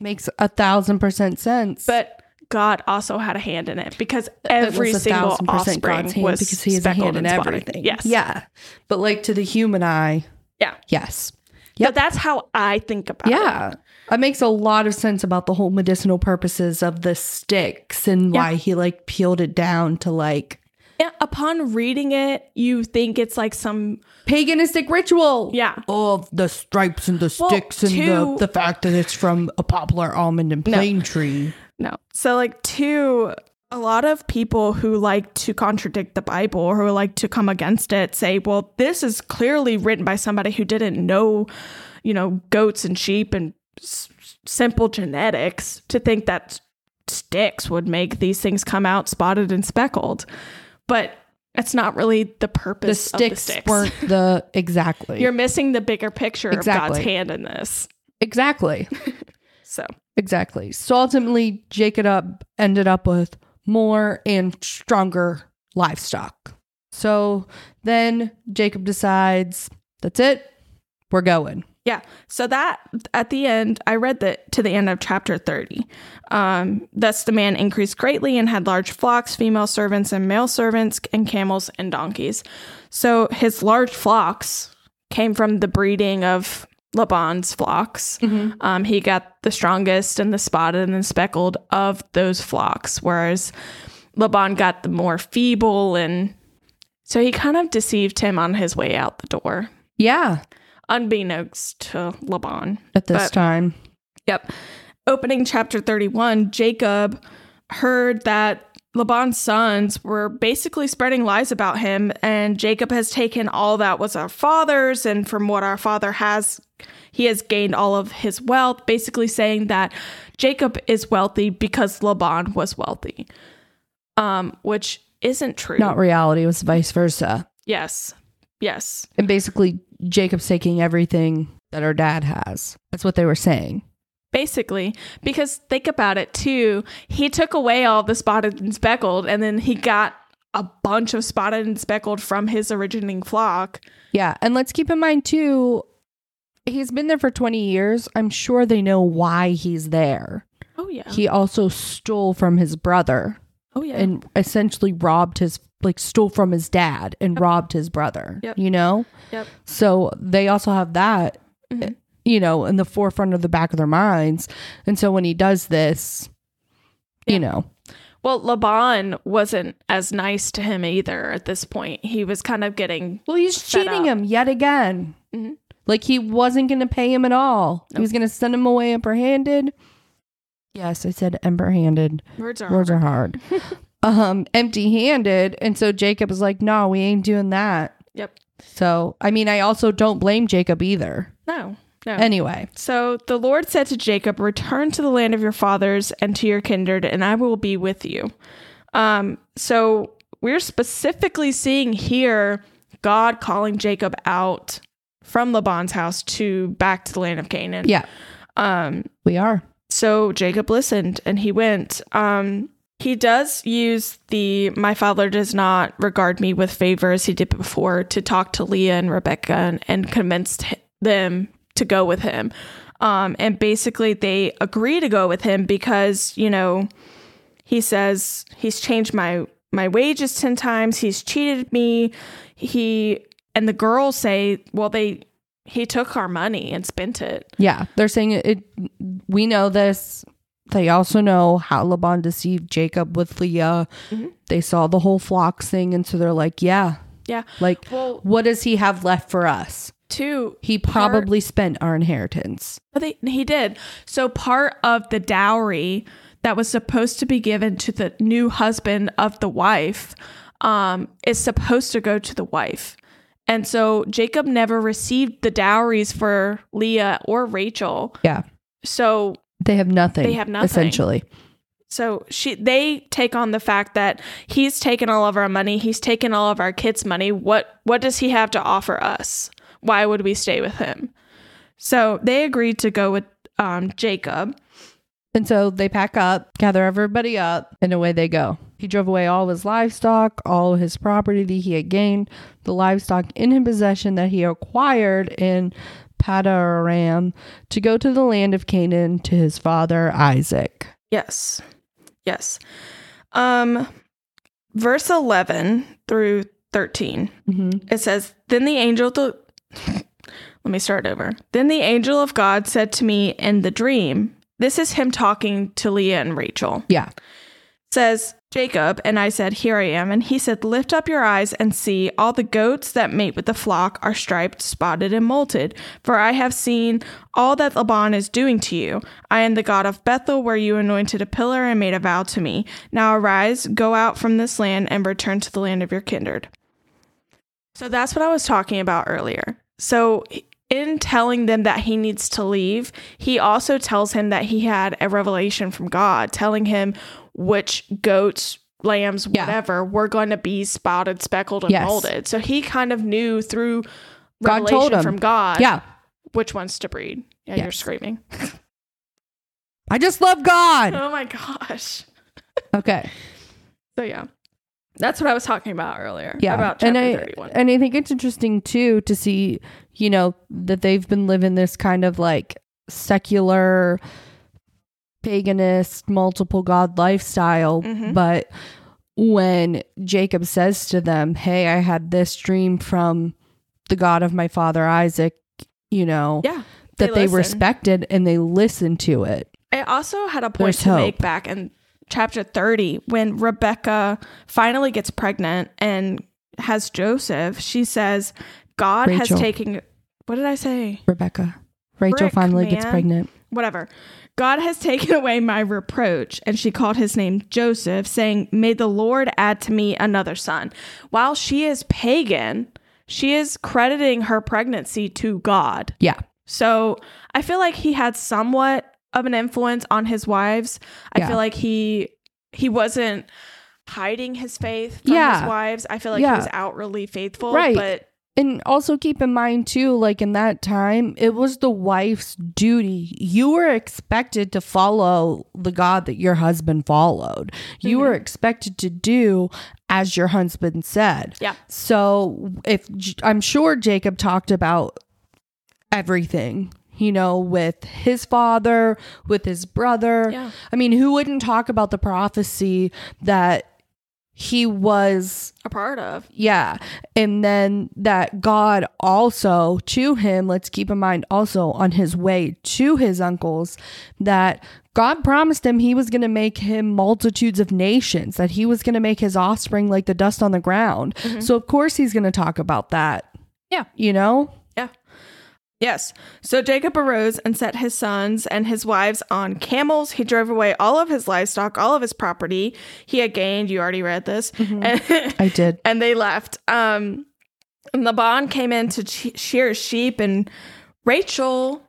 Makes a thousand percent sense. But God also had a hand in it because every a single offspring God's was because he has a hand in everything. Yes. Yeah. But like to the human eye. Yeah. Yes. So Yep. that's how I think about it. Yeah. That makes a lot of sense about the whole medicinal purposes of the sticks and Yeah. why he like peeled it down to like Yeah, Upon reading it, you think it's like some paganistic ritual. yeah. Oh, the stripes and the Well, sticks and two- the, the fact that it's from a poplar, almond, and No. plane tree. No. So like two a lot of people who like to contradict the Bible or who like to come against it say, well, this is clearly written by somebody who didn't know, you know, goats and sheep and s- simple genetics to think that sticks would make these things come out spotted and speckled. But it's not really the The purpose sticks, of the sticks. weren't the exactly. You're missing the bigger picture of God's hand in this. exactly. So Exactly. So ultimately, Jacob up ended up with more and stronger livestock. So then Jacob decides, that's it, we're going. Yeah. So that at the end, I read that to the end of chapter 30. Um, thus the man increased greatly and had large flocks, female servants and male servants, and camels and donkeys. So his large flocks came from the breeding of Laban's flocks. Um, he got the strongest and the spotted and the speckled of those flocks, whereas Laban got the more feeble and so he kind of deceived him on his way out the door, Yeah, unbeknownst to Laban. at this But- time. Yep. Opening chapter 31, Jacob heard that Laban's sons were basically spreading lies about him, and Jacob has taken all that was our father's, and from what our father has, he has gained all of his wealth, basically saying that Jacob is wealthy because Laban was wealthy. Um, which isn't true. Not reality, it was vice versa. yes. Yes. And basically, Jacob's taking everything that our dad has. That's what they were saying. Basically, because think about it too. He took away all the spotted and speckled, and then he got a bunch of spotted and speckled from his originating flock. Yeah. And let's keep in mind, too, he's been there for 20 years. I'm sure they know why he's there. Oh yeah. He also stole from his brother. oh yeah. and essentially robbed his like stole from his dad and robbed his brother Yep. you know Yep. so they also have that Mhm. You know in the forefront of the back of their minds and so when he does this Yeah. you know well, Laban wasn't as nice to him either at this point. He was kind of getting well he's cheating up. him yet again Mhm. like he wasn't going to pay him at all he was going to send him away empty handed yes i said empty handed words are words are hard um empty handed and so jacob was like no we ain't doing that Yep. So, I mean, I also don't blame Jacob either. No. No. Anyway, So the Lord said to Jacob, Return to the land of your fathers and to your kindred, and I will be with you. Um, so we're specifically seeing here God calling Jacob out from Laban's house to back to the land of Canaan. yeah, Um, we are. so Jacob listened and he went. Um, he does use the my father does not regard me with favor as he did before to talk to Leah and Rebecca and, and convinced them to go with him. Um, and basically they agree to go with him because, you know, he says he's changed my my wages 10 times, he's cheated me. He and the girls say, well they he took our money and spent it. Yeah, they're saying it, it. We know this. They also know how Laban deceived Jacob with Leah. Mhm. They saw the whole flocks thing, and so they're like, "Yeah, Yeah. like, Well, what does he have left for us? Two He Part- probably spent our inheritance." But they, he did. So part of the dowry that was supposed to be given to the new husband of the wife um, is supposed to go to the wife. And so Jacob never received the dowries for Leah or Rachel. Yeah, So They have nothing. They have nothing. Essentially. So she they take on the fact that he's taken all of our money, he's taken all of our kids' money. What what does he have to offer us? Why would we stay with him? So they agreed to go with um, Jacob. And so they pack up, gather everybody up, and away they go. He drove away all his livestock, all his property that he had gained, the livestock in his possession that he acquired in Padanaram to go to the land of Canaan to his father Isaac. Yes. Yes. Um verse 11 through 13. Mm-hmm. It says, Then the angel, th- let me start over. Then the angel of God said to me in the dream, This is him talking to Leah and Rachel. Yeah. Says, Jacob, and I said, Here I am. And he said, Lift up your eyes and see, all the goats that mate with the flock are striped, spotted, and molted. For I have seen all that Laban is doing to you. I am the God of Bethel, where you anointed a pillar and made a vow to me. Now arise, go out from this land, and return to the land of your kindred. So that's what I was talking about earlier. So, in telling them that he needs to leave, he also tells him that he had a revelation from God telling him which goats, lambs, Yeah. whatever, were going to be spotted, speckled, and Yes. molded. So he kind of knew through God revelation told him. from God Yeah. which ones to breed. Yeah, you're screaming. I just love God. Oh my gosh. Okay. So yeah. That's what I was talking about earlier. Yeah. About and chapter I 31. and I think it's interesting too to see, you know, that they've been living this kind of like secular paganist multiple god lifestyle, Mhm. but when Jacob says to them, "Hey, I had this dream from the God of my father Isaac," you know, yeah. that they listen. respected and they listened to it. I also had a point There's to make hope. back in chapter 30 when Rebecca finally gets pregnant and has Joseph. She says, God Rachel. has taken, what did I say? Rebecca. Rachel finally gets pregnant. Whatever. God has taken away my reproach. And she called his name Joseph, saying, May the Lord add to me another son. While she is pagan, she is crediting her pregnancy to God. Yeah. So I feel like he had somewhat of an influence on his wives. I Yeah. feel like he he wasn't hiding his faith from Yeah. his wives. I feel like Yeah. he was outwardly faithful. Right. But And also keep in mind too, like in that time, it was the wife's duty. You were expected to follow the God that your husband followed. You were mm-hmm. expected to do as your husband said. Yeah. So if i'm sure Jacob talked about everything, you know, with his father, with his brother. yeah. I mean, who wouldn't talk about the prophecy that he was A part of. yeah. And then that God also to him, let's keep in mind also on his way to his uncles, that God promised him he was going to make him multitudes of nations, that he was going to make his offspring like the dust on the ground. Mm-hmm. So, of course, he's going to talk about that. Yeah. You know? Yes. So Jacob arose and set his sons and his wives on camels. He drove away all of his livestock, all of his property he had gained. You already read this. And, I did. and they left. Um, and Laban came in to che- shear sheep, and Rachel,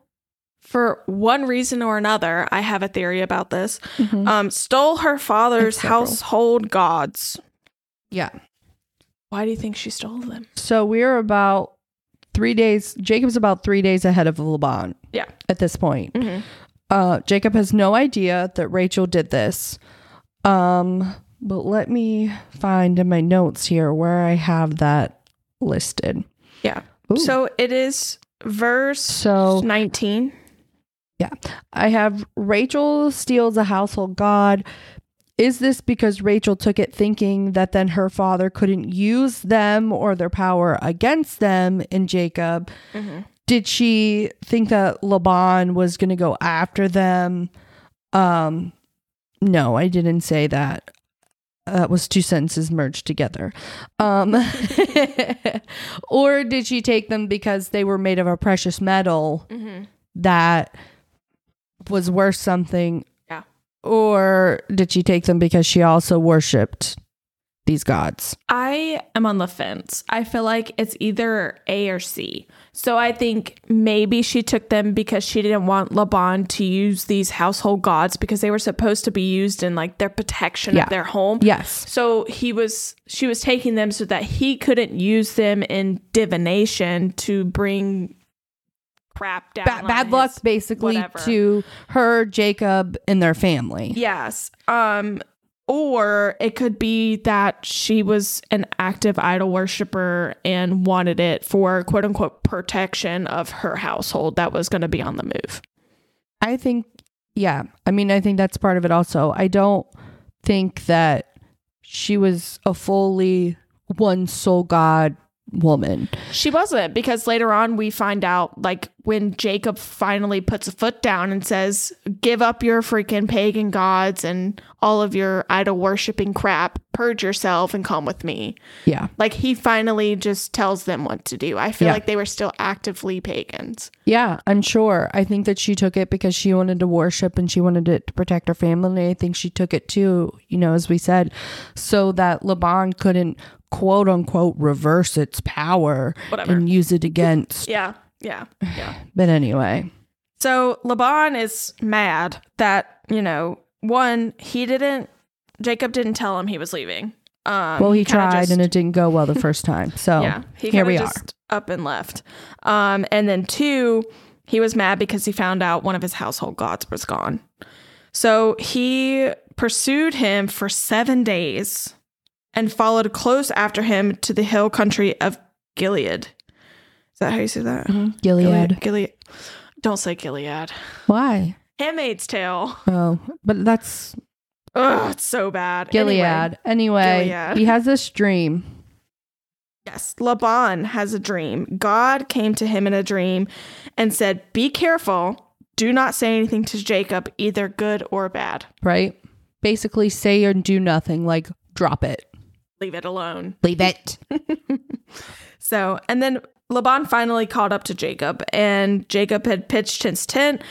for one reason or another, I have a theory about this, Mhm. um, stole her father's household gods. yeah. Why do you think she stole them? So, we're about three days, Jacob's about three days ahead of Laban Yeah. at this point. Mhm. Uh, Jacob has no idea that Rachel did this. Um, but let me find in my notes here where I have that listed. Yeah. Ooh. So it is verse So 19. Yeah. I have Rachel steals a household god. Is this because Rachel took it thinking that then her father couldn't use them or their power against them in Jacob? Mhm. Did she think that Laban was going to go after them? Um no, I didn't say that. That was two sentences merged together. Um or did she take them because they were made of a precious metal Mm-hmm. that was worth something? Or did she take them because she also worshipped these gods. I am on the fence. I feel like it's either A or C. So I think maybe she took them because she didn't want Laban to use these household gods because they were supposed to be used in like their protection Yeah. of their home. Yes. So he was she was taking them so that he couldn't use them in divination to bring crap down. Ba- on bad luck basically whatever. to her, Jacob, and their family. Yes. Um or it could be that she was an active idol worshiper and wanted it for quote unquote protection of her household that was going to be on the move. I think, yeah. I mean, I think that's part of it also. I don't think that she was a fully one soul God woman. She wasn't because later on we find out like when Jacob finally puts a foot down and says, "Give up your freaking pagan gods and all of your idol worshiping crap. Purge yourself and come with me." Yeah. Like he finally just tells them what to do. I feel Yeah. like they were still actively pagans. Yeah, I'm sure. I think that she took it because she wanted to worship and she wanted it to protect her family. I think she took it too, you know, as we said, so that Laban couldn't quote unquote reverse its power Whatever. and use it against. Yeah, yeah, yeah. But anyway, So Laban is mad that, you know, one, he didn't, Jacob didn't tell him he was leaving. Um, well, he kinda tried just- and it didn't go well the first time. So yeah, he here we are. just up and left. Um, and then two, he was mad because he found out one of his household gods was gone. So he pursued him for seven days and followed close after him to the hill country of Gilead. Is that how you say that? Mhm. Gilead. Gilead. Don't say Gilead. Why? Handmaid's Tale. Oh, but that's Ugh, it's so bad. Gilead. Anyway, Anyway, Gilead. he has this dream. yes, Laban has a dream. God came to him in a dream and said, Be careful. Do not say anything to Jacob, either good or bad. right? Basically, say and do nothing, like drop it, Leave it alone. leave it. So, and then Laban finally caught up to Jacob, and Jacob had pitched his tent,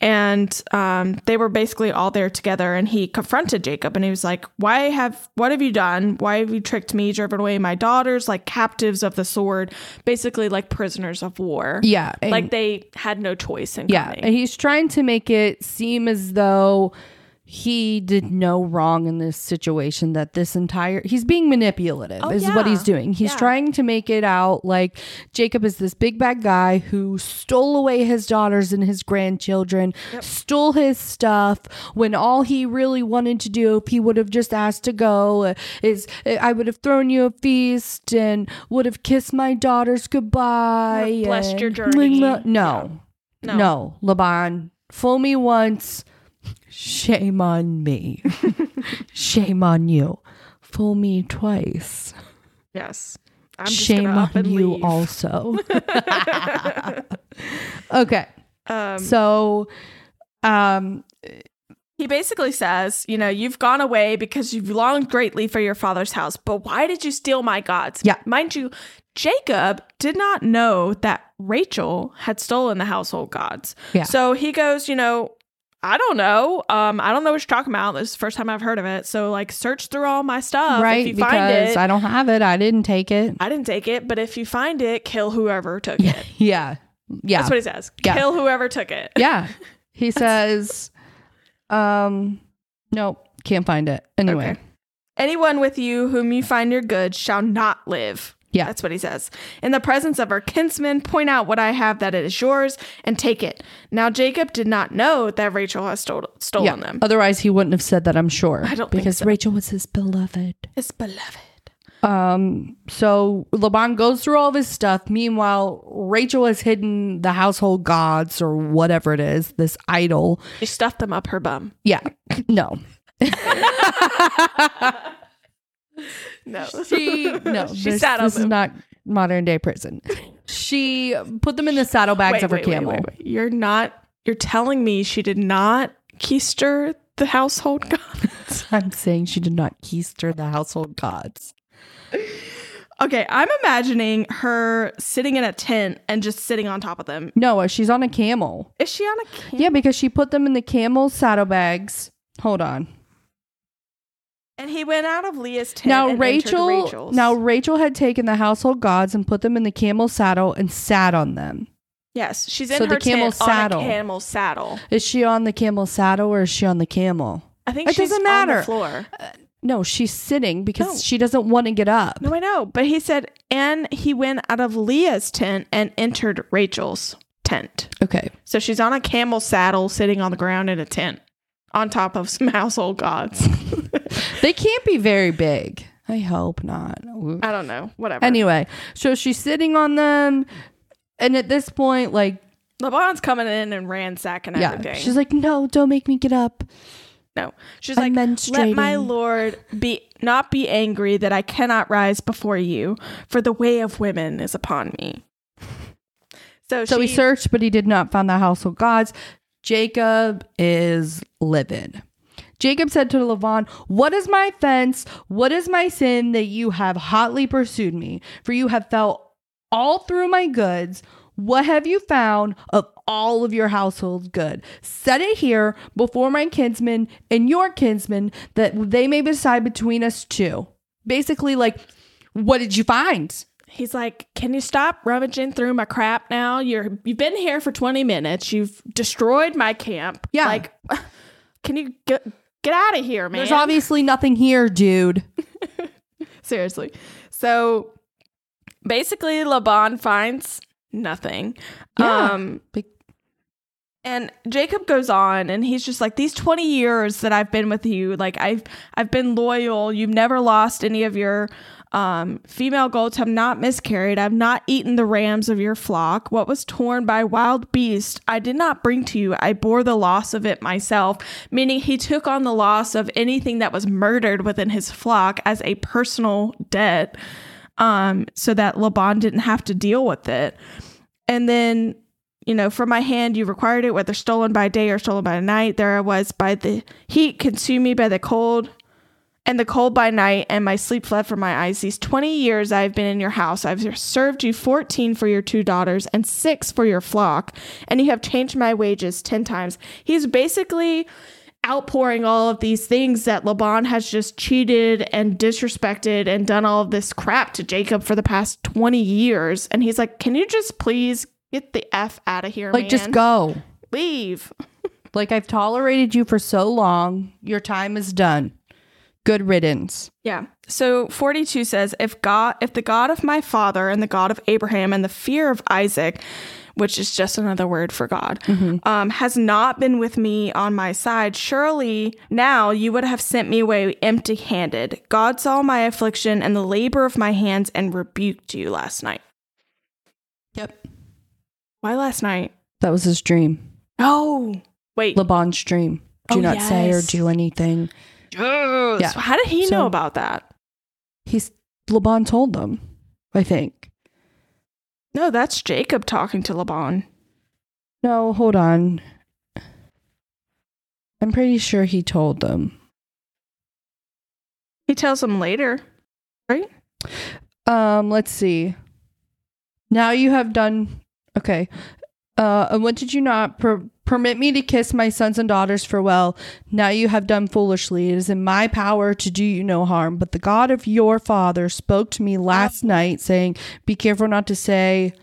and um, they were basically all there together. And he confronted Jacob, and he was like, "Why have what have you done? Why have you tricked me, driven away my daughters like captives of the sword, basically like prisoners of war? Yeah, like they had no choice in yeah, coming." and he's trying to make it seem as though he did no wrong in this situation. That this entire he's being manipulative Oh, is what he's doing. He's Yeah. trying to make it out like Jacob is this big bad guy who stole away his daughters and his grandchildren, stole his stuff when all he really wanted to do, if he would have just asked to go, uh, is uh, I would have thrown you a feast and would have kissed my daughters goodbye. Blessed your journey. No, No. no, Laban, fool me once, shame on me. shame on you. Fool me twice. yes, I'm just shame on you leave. also. okay. Um, So um He basically says, you know, you've gone away because you've longed greatly for your father's house, but why did you steal my gods? Yeah. Mind you, Jacob did not know that Rachel had stolen the household gods. Yeah. So he goes, you know, I don't know. Um, I don't know what you're talking about. This is the first time I've heard of it. So like search through all my stuff. right If you because find it. I don't have it. I didn't take it. I didn't take it, but if you find it, kill whoever took it. Yeah. Yeah. That's what he says. Yeah. Kill whoever took it. yeah. He says um nope, can't find it. Anyway. Okay. Anyone with you whom you find your goods shall not live. Yeah. That's what he says. In the presence of our kinsmen, point out what I have that it is yours and take it. Now Jacob did not know that Rachel has stole, stolen them. Otherwise, he wouldn't have said that. I'm sure. I don't because so. Rachel was his beloved. His beloved. Um. So Laban goes through all of his stuff. Meanwhile, Rachel has hidden the household gods or whatever it is, this idol. She stuffed them up her bum. Yeah. No. No. she no. She this, sat on this is not modern day prison. She put them in the saddlebags Wait, of her wait, camel. wait. You're not, you're telling me she did not keister the household gods? I'm saying she did not keister the household gods. okay, I'm imagining her sitting in a tent and just sitting on top of them. No, uh, she's on a camel. Is she on a camel? Yeah, because she put them in the camel saddlebags. Hold on. And he went out of Leah's tent. Now and entered Rachel Rachel's. now Rachel had taken the household gods and put them in the camel saddle and sat on them. yes, she's in So the her camel tent saddle. camel saddle. Is she on the camel saddle or is she on the camel? I think It she's doesn't on matter. the floor. Uh, no, she's sitting because No. she doesn't want to get up. No, I know, but he said, and he went out of Leah's tent and entered Rachel's tent. Okay. So she's on a camel saddle, sitting on the ground in a tent, on top of some household gods. They can't be very big. I hope not. I don't know, whatever. Anyway, so she's sitting on them and at this point like LeBron's coming in and ransacking yeah, everything. she's like, "No, don't make me get up." no, she's I'm like, let my. Lord be not be angry that I cannot rise before you, for the way of women is upon me. So, So she, he searched, but he did not find the household gods. Jacob is livid. Jacob said to Laban, What is my offense? What is my sin that you have hotly pursued me? For you have felt all through my goods. What have you found of all of your household good? Set it here before my kinsmen and your kinsmen that they may decide between us two. Basically, like, what did you find? He's like, "Can you stop rummaging through my crap now? You're you've been here for 20 minutes. You've destroyed my camp. Yeah. Like can you get get out of here, man?" There's obviously nothing here, dude. Seriously. So basically Laban finds nothing. Yeah. Um Big- and Jacob goes on and he's just like these 20 years that I've been with you like I've I've been loyal. You've never lost any of your um, female goats. Have not miscarried. I've not eaten the rams of your flock. What was torn by wild beast I did not bring to you. I bore the loss of it myself meaning he took on the loss of anything that was murdered within his flock as a personal debt um, so that Laban didn't have to deal with it. And then you know, from my hand you required it, whether stolen by day or stolen by night. There I was by the heat, consumed me by the cold, and the cold by night, and my sleep fled from my eyes. These 20 years I have been in your house. I've served you 14 for your two daughters and six for your flock, and you have changed my wages 10 times. He's basically outpouring all of these things that Laban has just cheated and disrespected and done all of this crap to Jacob for the past 20 years. And he's like, Can you just please get the F out of here? Like, just go. leave. Like, I've tolerated you for so long. Your time is done. Good riddance. Yeah. So 42 says, if God, if the God of my father and the God of Abraham and the fear of Isaac, which is just another word for God, um, has not been with me on my side, surely now you would have sent me away empty handed. God saw my affliction and the labor of my hands and rebuked you last night. Yep. Why last night? That was his dream. Oh, wait. Laban's dream. Do Oh, not say or do anything. Yes. Yeah. How did he So- know about that? He's Laban told them, I think. No, that's Jacob talking to Laban. No, hold on. I'm pretty sure he told them. He tells them later, right? Um, let's see. Now you have done okay. Uh, and what did you not per- permit me to kiss my sons and daughters farewell? Now you have done foolishly. It is in my power to do you no harm. But the God of your father spoke to me last night, saying, "Be careful not to say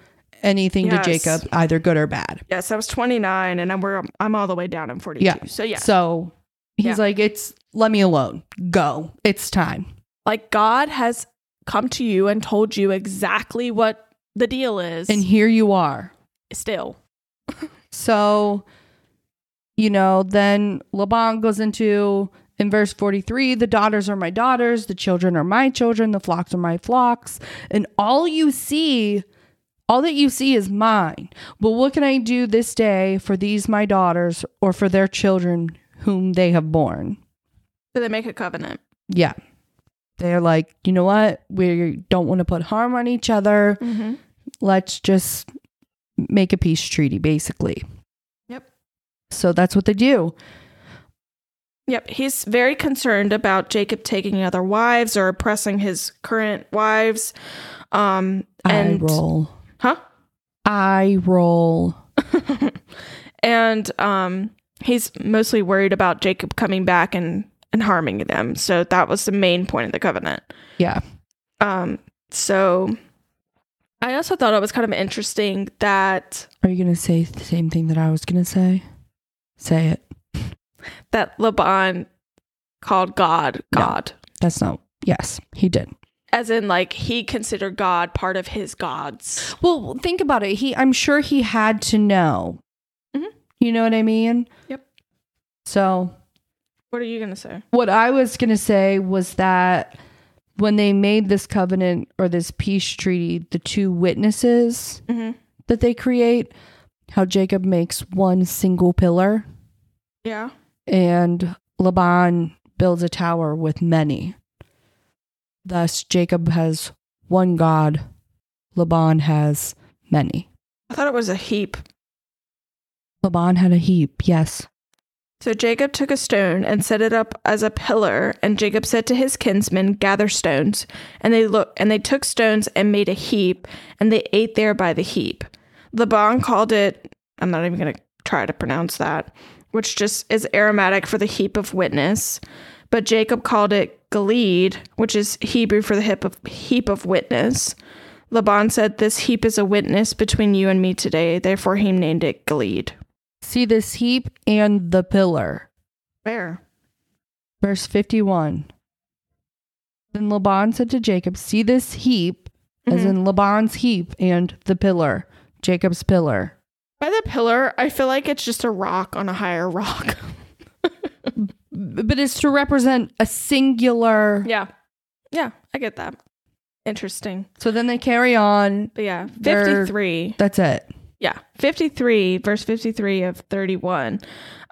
anything Yes. to Jacob, either good or bad." Yes, I was 29 and I'm where I'm, I'm all the way down in 42. Yeah. So yeah. So he's Yeah. like, "It's let me alone. Go. It's time." like God has come to you and told you exactly what the deal is. And here you are. still. So, you know, then Laban goes into in verse 43 the daughters are my daughters, the children are my children, the flocks are my flocks. And all you see, all that you see is mine. But what can I do this day for these my daughters or for their children whom they have borne? So they make a covenant. Yeah. They're like, you know what? We don't want to put harm on each other. Mm-hmm. Let's just make a peace treaty, basically. Yep. So that's what they do. Yep. He's very concerned about Jacob taking other wives or oppressing his current wives. Um, and I roll. huh? I roll. and um, he's mostly worried about Jacob coming back and and harming them. So that was the main point of the covenant. Yeah. Um, so I also thought it was kind of interesting that Are you going to say the same thing that I was going to say? Say it. that Laban called God No. God. That's not. Yes, he did. As in like he considered God part of his gods. Well, think about it. He, I'm sure he had to know. Mhm. You know what I mean? Yep. So, What are you gonna say? what I was going to say was that when they made this covenant or this peace treaty, the two witnesses Mm-hmm. that they create, how Jacob makes one single pillar Yeah. and Laban builds a tower with many. Thus, Jacob has one God, Laban has many. I thought it was a heap. Laban had a heap, yes. So Jacob took a stone and set it up as a pillar, and Jacob said to his kinsmen, "Gather stones." And they look and they took stones and made a heap, and they ate there by the heap. Laban called it. I'm not even going to try to pronounce that, which just is Aramaic for the heap of witness. But Jacob called it Gilead, which is Hebrew for the heap of heap of witness. Laban said, "This heap is a witness between you and me today." Therefore, he named it Gilead. See this heap and the pillar. Where? Verse 51. Then Laban said to Jacob, See this heap, as Mhm. in Laban's heap and the pillar, Jacob's pillar. By the pillar, I feel like it's just a rock on a higher rock. But it's to represent a singular. yeah. Yeah, I get that. Interesting. So then they carry on. But yeah, 53. That's it. Yeah, 53, verse 53 of 31.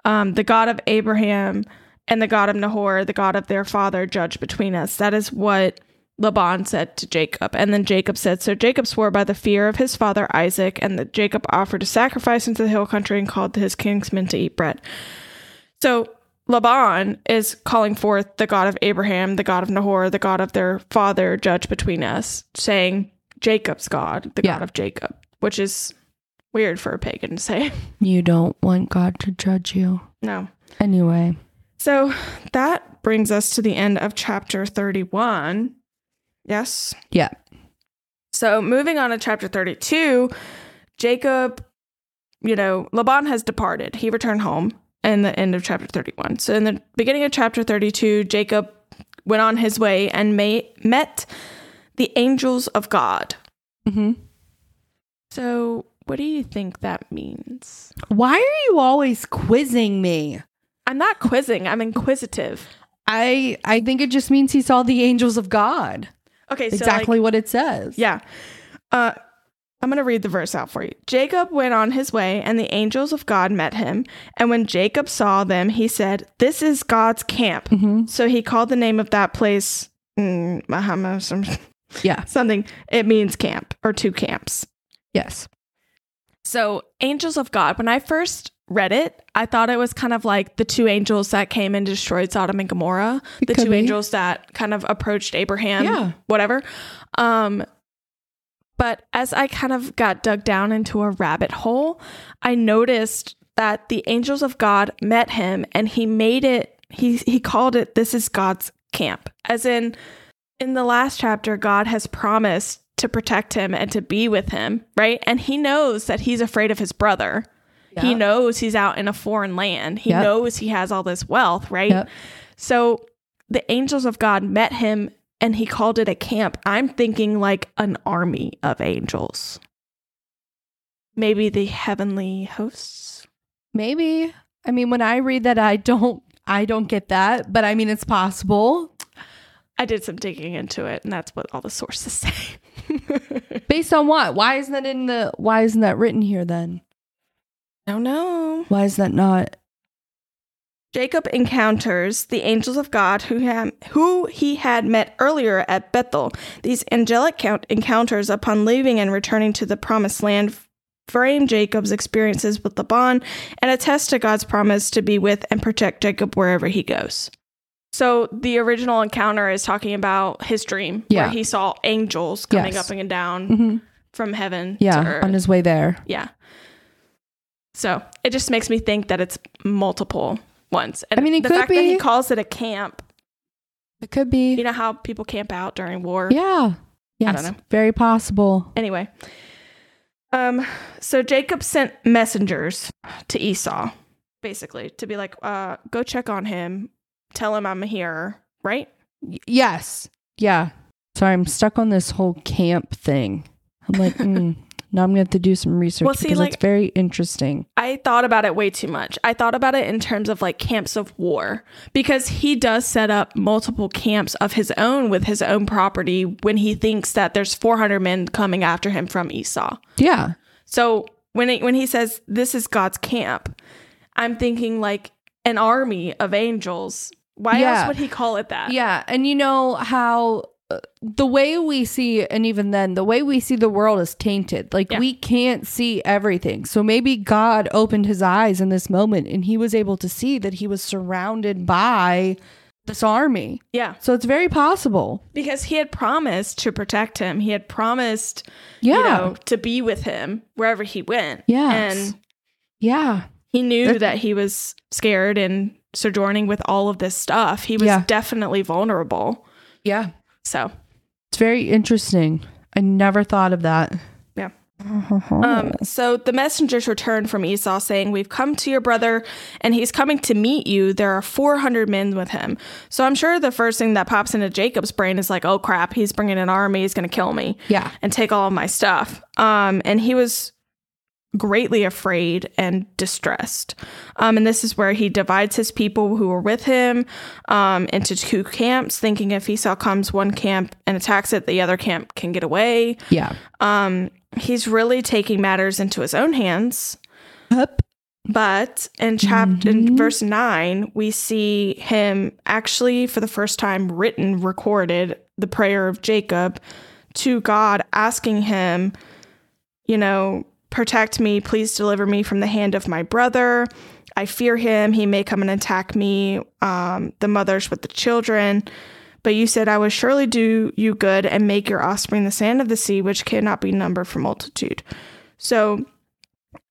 Um, the God of Abraham and the God of Nahor, the God of their father, judge between us. That is what Laban said to Jacob. And then Jacob said, So Jacob swore by the fear of his father Isaac, and that Jacob offered a sacrifice into the hill country and called his kinsmen to eat bread. So Laban is calling forth the God of Abraham, the God of Nahor, the God of their father, judge between us, saying Jacob's God, the Yeah. God of Jacob, which is weird for a pagan to say. You don't want God to judge you. No. Anyway. So that brings us to the end of chapter 31. Yes. Yeah. So moving on to chapter 32, Jacob, you know, Laban has departed. He returned home in the end of chapter 31. So in the beginning of chapter 32, Jacob went on his way and ma- met the angels of God. hmm So what do you think that means? Why are you always quizzing me? I'm not quizzing, I'm inquisitive. I I think it just means he saw the angels of God. Okay, so like, exactly what it says. Yeah. Uh, I'm going to read the verse out for you. Jacob went on his way, and the angels of God met him. And when Jacob saw them, he said, This is God's camp. hmm So he called the name of that place mm, Mahama, some, Yeah. something. It means camp or two camps. Yes. So, angels of God, when I first read it, I thought it was kind of like the two angels that came and destroyed Sodom and Gomorrah, It the two be. angels that kind of approached Abraham, Yeah. whatever. Um but as I kind of got dug down into a rabbit hole, I noticed that the angels of God met him and he made it he he called it this is God's camp. As in in the last chapter God has promised to protect him and to be with him, right? And he knows that he's afraid of his brother. He knows he's out in a foreign land. He Yep. knows he has all this wealth, right? Yep. So the angels of God met him and he called it a camp. I'm thinking like an army of angels. Maybe the heavenly hosts. Maybe. I mean, when I read that, I don't I don't get that, but I mean, it's possible. I did some digging into it, and that's what all the sources say. Based on what? Why isn't that in the? Why isn't that written here then? no, no. Why is that not? Jacob encounters the angels of God who, ha- who he had met earlier at Bethel. These angelic count- encounters upon leaving and returning to the promised land frame Jacob's experiences with Laban and attest to God's promise to be with and protect Jacob wherever he goes. So the original encounter is talking about his dream Yeah. where he saw angels coming Yes. up and down Mhm. from heaven to Yeah, earth. on his way there. Yeah. So it just makes me think that it's multiple ones. And I mean, the fact that he calls it a camp. It could be. You know how people camp out during war. yeah. Yes. don't know. Very possible. Anyway, um, so Jacob sent messengers to Esau, basically, to be like, uh, go check on him, tell him I'm here, right? Y- yes. Yeah. Sorry, I'm stuck on this whole camp thing. I'm like, mm, now I'm gonna have to do some research Well, see, because like- it's very interesting. I thought about it way too much. I thought about it in terms of like camps of war because he does set up multiple camps of his own with his own property when he thinks that there's 400 men coming after him from Esau. Yeah. So when it, when he says this is God's camp, I'm thinking like an army of angels. Why Yeah. else would he call it that? Yeah, and you know how uh, the way we see, and even then, the way we see the world is tainted. Like Yeah. we can't see everything. So maybe God opened his eyes in this moment, and he was able to see that he was surrounded by this army. Yeah. So it's very possible. Because he had promised to protect him. He had promised, Yeah, you know, to be with him wherever he went. Yes. And yeah, he knew That- he was scared and sojourning with all of this stuff. He was Yeah. definitely vulnerable. yeah. So, It's very interesting. I never thought of that. Yeah. Um, so the messengers returned from Esau saying, We've come to your brother and he's coming to meet you. There are 400 men with him. So I'm sure the first thing that pops into Jacob's brain is like, Oh crap, he's bringing an army. He's going to kill me yeah, and take all of my stuff. Um, and he was greatly afraid and distressed. Um, and this is where he divides his people who were with him um, into two camps, thinking if Esau comes one camp and attacks it, the other camp can get away. yeah. Um, he's really taking matters into his own hands. Up. But in chapter in Mhm. verse nine, we see him actually for the first time written, recorded the prayer of Jacob to God, asking him, you know, protect me, please deliver me from the hand of my brother. I fear him. He may come and attack me, um, the mothers with the children. But you said, I will surely do you good and make your offspring the sand of the sea, which cannot be numbered for multitude. So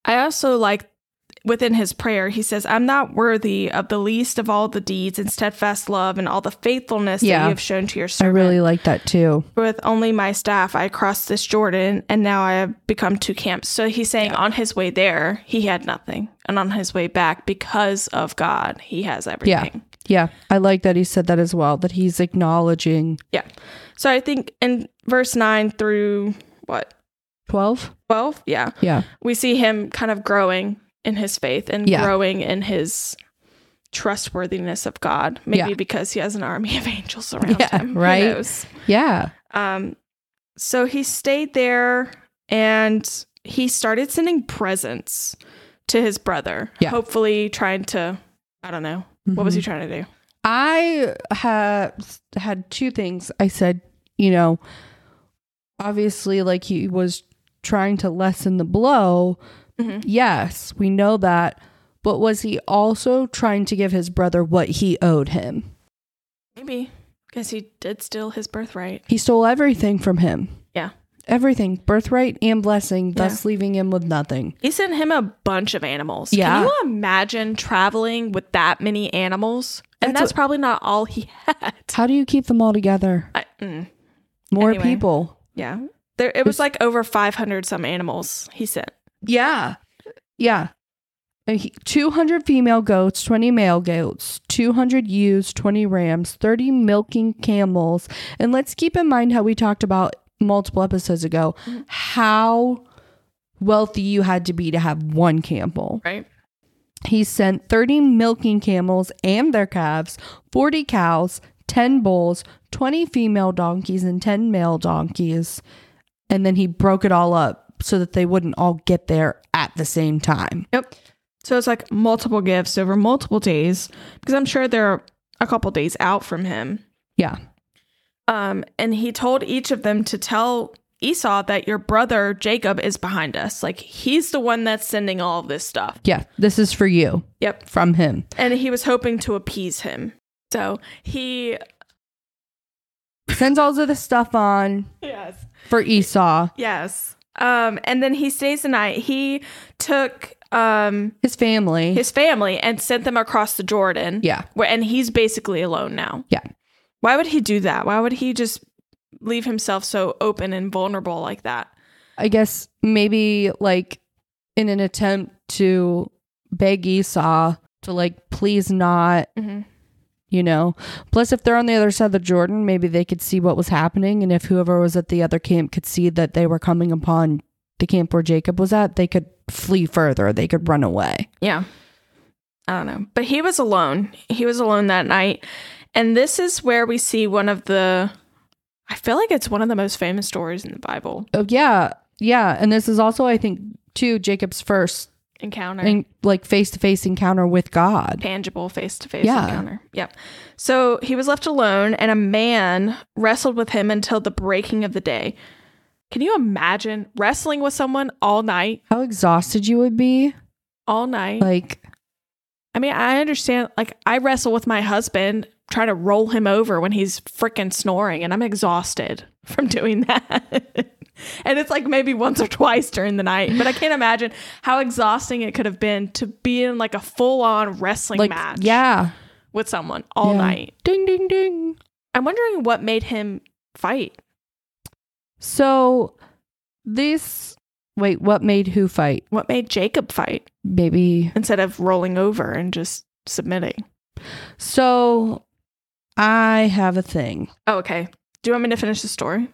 I also like within his prayer, he says, I'm not worthy of the least of all the deeds and steadfast love and all the faithfulness that you have shown to your servant. I really like that too. With only my staff, I crossed this Jordan, and now I have become two camps. So he's saying on his way there, he had nothing. And on his way back, because of God, he has everything. Yeah, I like that he said that as well. That he's acknowledging Yeah. So I think in verse 9 through what, twelve. 12? Yeah. Yeah, We see him kind of growing in his faith and Yeah. growing in his trustworthiness of God. Maybe Yeah. because he has an army of angels around Yeah, him. Right. knows? yeah, Um, so he stayed there and he started sending presents to his brother. Yeah. Hopefully trying to, I don't know. What was he Mhm. trying to do? I had had two things. I said, you know, obviously, like he was trying to lessen the blow. Mhm. Yes, we know that. But was he also trying to give his brother what he owed him? Maybe because he did steal his birthright. He stole everything from him. Yeah. Everything, birthright and blessing, thus leaving him with nothing. He sent him a bunch of animals. Yeah. Can you imagine traveling with that many animals? And That's that's, what- probably not all he had. How do you keep them all together? I, mm, More Anyway. people. yeah. There, it was like over 500 some animals he sent. Yeah. Yeah. 200 female goats, 20 male goats, 200 ewes, 20 rams, 30 milking camels. And let's keep in mind how we talked about multiple episodes ago Mhm. how wealthy you had to be to have one camel. Right. He sent 30 milking camels and their calves, 40 cows, 10 bulls, 20 female donkeys, and 10 male donkeys. And then he broke it all up so that they wouldn't all get there at the same time. Yep. So it's like multiple gifts over multiple days because I'm sure they're a couple days out from him. Yeah. Um, and he told each of them to tell Esau that your brother Jacob is behind us. Like he's the one that's sending all of this stuff. Yeah. This is for you Yep. from him. And he was hoping to appease him. So he Sends all of the stuff on Yes. for Esau. Yes. Um, and then he stays the night. He took um His family. his family and sent them across the Jordan. yeah. Where, and he's basically alone now. Yeah. Why would he do that? Why would he just leave himself so open and vulnerable like that? I guess maybe like in an attempt to beg Esau to like please not, Mm-hmm. You know. Plus if they're on the other side of the Jordan, maybe they could see what was happening and if whoever was at the other camp could see that they were coming upon the camp where Jacob was at, they could flee further. They could run away. Yeah. I don't know. But he was alone. He was alone that night. And this is where we see one of the I feel like it's one of the most famous stories in the Bible. Oh yeah. Yeah, and this is also I think too Jacob's first Encounter. in, like face-to-face encounter with God. tangible face to face Yeah. encounter. Yep. So he was left alone, and a man wrestled with him until the breaking of the day. Can you imagine wrestling with someone all night? How exhausted you would be? All night. Like I mean, I understand. Like, I wrestle with my husband, trying to roll him over when he's freaking snoring, and I'm exhausted from doing that. And it's like maybe once or twice during the night, but I can't imagine how exhausting it could have been to be in like a full on wrestling like match yeah. with someone all Yeah. night. Ding ding ding. I'm wondering what made him fight. So this wait, what made who fight? What made Jacob fight Maybe instead of rolling over and just submitting? so I have a thing. Oh, okay. Do you want me to finish the story?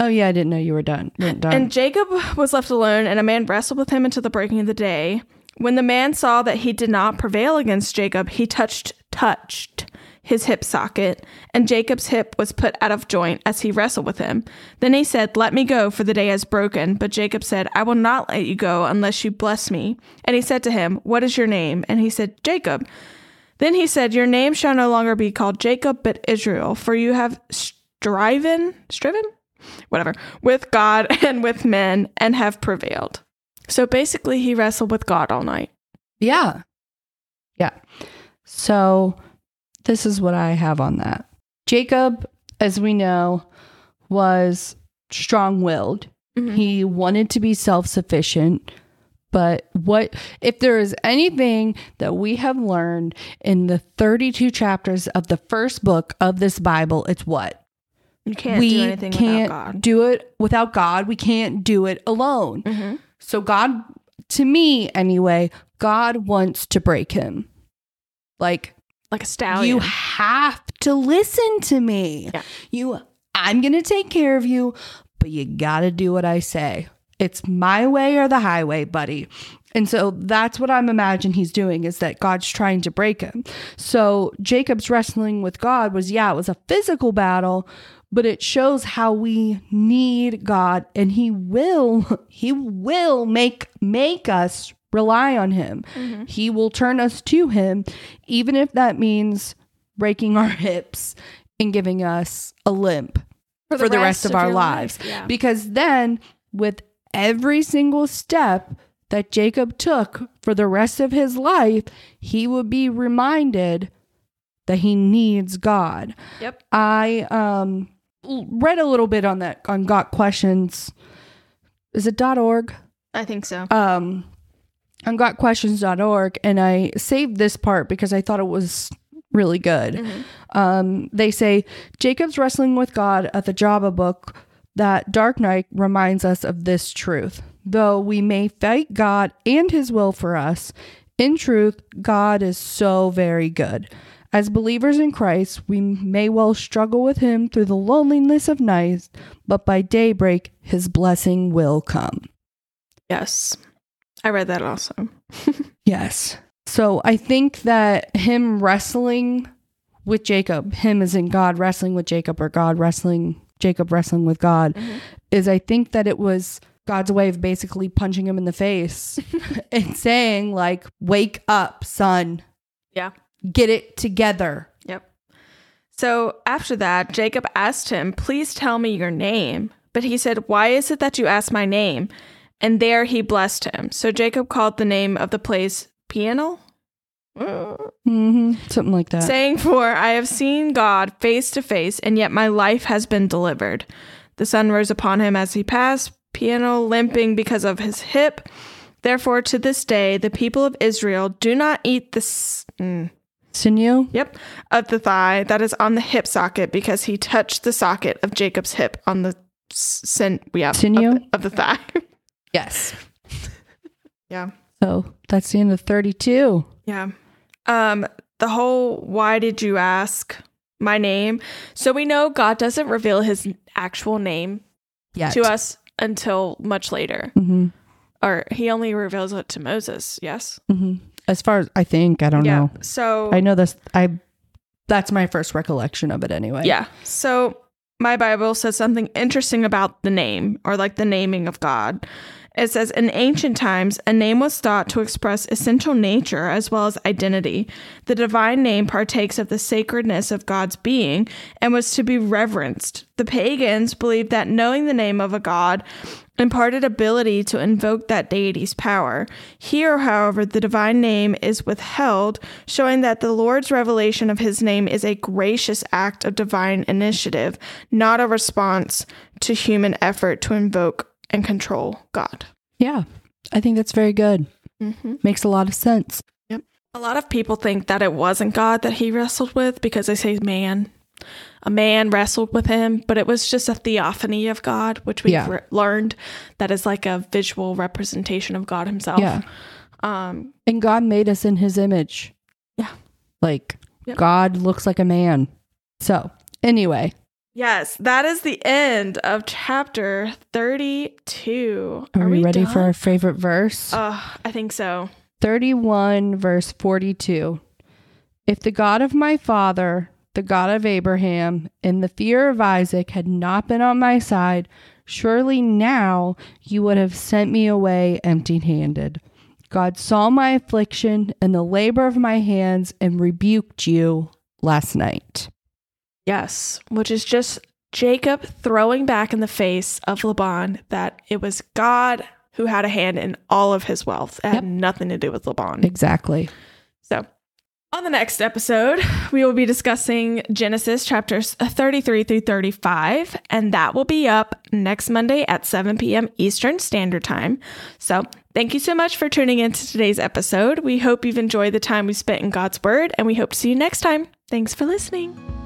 Oh yeah, I didn't know you were done. Done. And Jacob was left alone, and a man wrestled with him until the breaking of the day. When the man saw that he did not prevail against Jacob, he touched touched his hip socket, and Jacob's hip was put out of joint as he wrestled with him. Then he said, Let me go, for the day has broken. But Jacob said, I will not let you go unless you bless me. And he said to him, What is your name? And he said, Jacob. Then he said, Your name shall no longer be called Jacob, but Israel, for you have striven, striven? Whatever, with God and with men, and have prevailed. So basically, he wrestled with God all night. yeah. Yeah. So this is what I have on that. Jacob, as we know, was strong-willed. Mhm. He wanted to be self sufficient. But what if there is anything that we have learned in the 32 chapters of the first book of this Bible, it's what? You can't we do anything can't without God. do it without God. We can't do it alone. hmm So, God, to me anyway, God wants to break him. Like, Like a stallion. you have to listen to me. Yeah. You I'm going to take care of you, but you got to do what I say. It's my way or the highway, buddy. And so that's what I'm imagining he's doing is that God's trying to break him. So Jacob's wrestling with God was yeah, it was a physical battle, but it shows how we need God and he will he will make make us rely on him. Mhm. He will turn us to him even if that means breaking our hips and giving us a limp for the, rest, of, our lives. life, yeah. Because then, with every single step that Jacob took for the rest of his life, he would be reminded that he needs God. Yep. I um read a little bit on that on Got Questions. Is it .org? I think so. um on gotquestions.org and I saved this part because I thought it was really good. Mhm. Um they say Jacob's wrestling with God at the Jabbok that Dark night reminds us of this truth. Though we may fight God and his will for us, in truth God is so very good. As believers in Christ, we may well struggle with him through the loneliness of night, but by daybreak his blessing will come. Yes. I read that also. Yes. So I think that him wrestling with Jacob, him as in God wrestling with Jacob or God wrestling, Jacob wrestling with God, Mhm. is I think that it was God's way of basically punching him in the face and saying, like, wake up, son. Yeah. Get it together. Yep. So after that, Jacob asked him, Please tell me your name. But he said, Why is it that you ask my name? And there he blessed him. So Jacob called the name of the place Peniel, hmm Something like that. saying, For I have seen God face to face, and yet my life has been delivered. The sun rose upon him as he passed. Penuel limping because of his hip. Therefore, to this day, the people of Israel do not eat the s- mm, Sinew? yep of the thigh that is on the hip socket because he touched the socket of Jacob's hip on the sin, yeah, of Sinew? the, of the thigh. Yes. yeah. So that's the end of 32. Yeah. Um the whole why did you ask my name? So we know God doesn't reveal his actual name Yeah. to us until much later. hmm Or he only reveals it to Moses, yes? hmm As far as I think, I don't yeah. know. So I know this. I that's my first recollection of it anyway. Yeah. So my Bible says something interesting about the name or like the naming of God. It says in ancient times, a name was thought to express essential nature as well as identity. The divine name partakes of the sacredness of God's being and was to be reverenced. The pagans believed that knowing the name of a god imparted ability to invoke that deity's power. Here, however, the divine name is withheld, showing that the Lord's revelation of his name is a gracious act of divine initiative, not a response to human effort to invoke and control God. Yeah. I think that's very good. Mm-hmm. Makes a lot of sense. Yep. A lot of people think that it wasn't God that he wrestled with because they say man. A man wrestled with him, but it was just a theophany of God, which we've Yeah. re- learned that is like a visual representation of God himself. Yeah. Um, And God made us in his image. Yeah. Like Yep. God looks like a man. So, anyway, yes, that is the end of chapter 32. are, we, ready for our favorite verse? Uh, I think so. 31, verse 42. If the God of my father, the God of Abraham, and the fear of Isaac had not been on my side, surely now you would have sent me away empty handed. God saw my affliction and the labor of my hands and rebuked you last night. Yes, which is just Jacob throwing back in the face of Laban that it was God who had a hand in all of his wealth. It had Yep. nothing to do with Laban. Exactly. So, on the next episode, we will be discussing Genesis chapters uh, 33 through 35, and that will be up next Monday at 7 p.m. Eastern Standard Time. So, thank you so much for tuning in to today's episode. We hope you've enjoyed the time we spent in God's Word, and we hope to see you next time. Thanks for listening.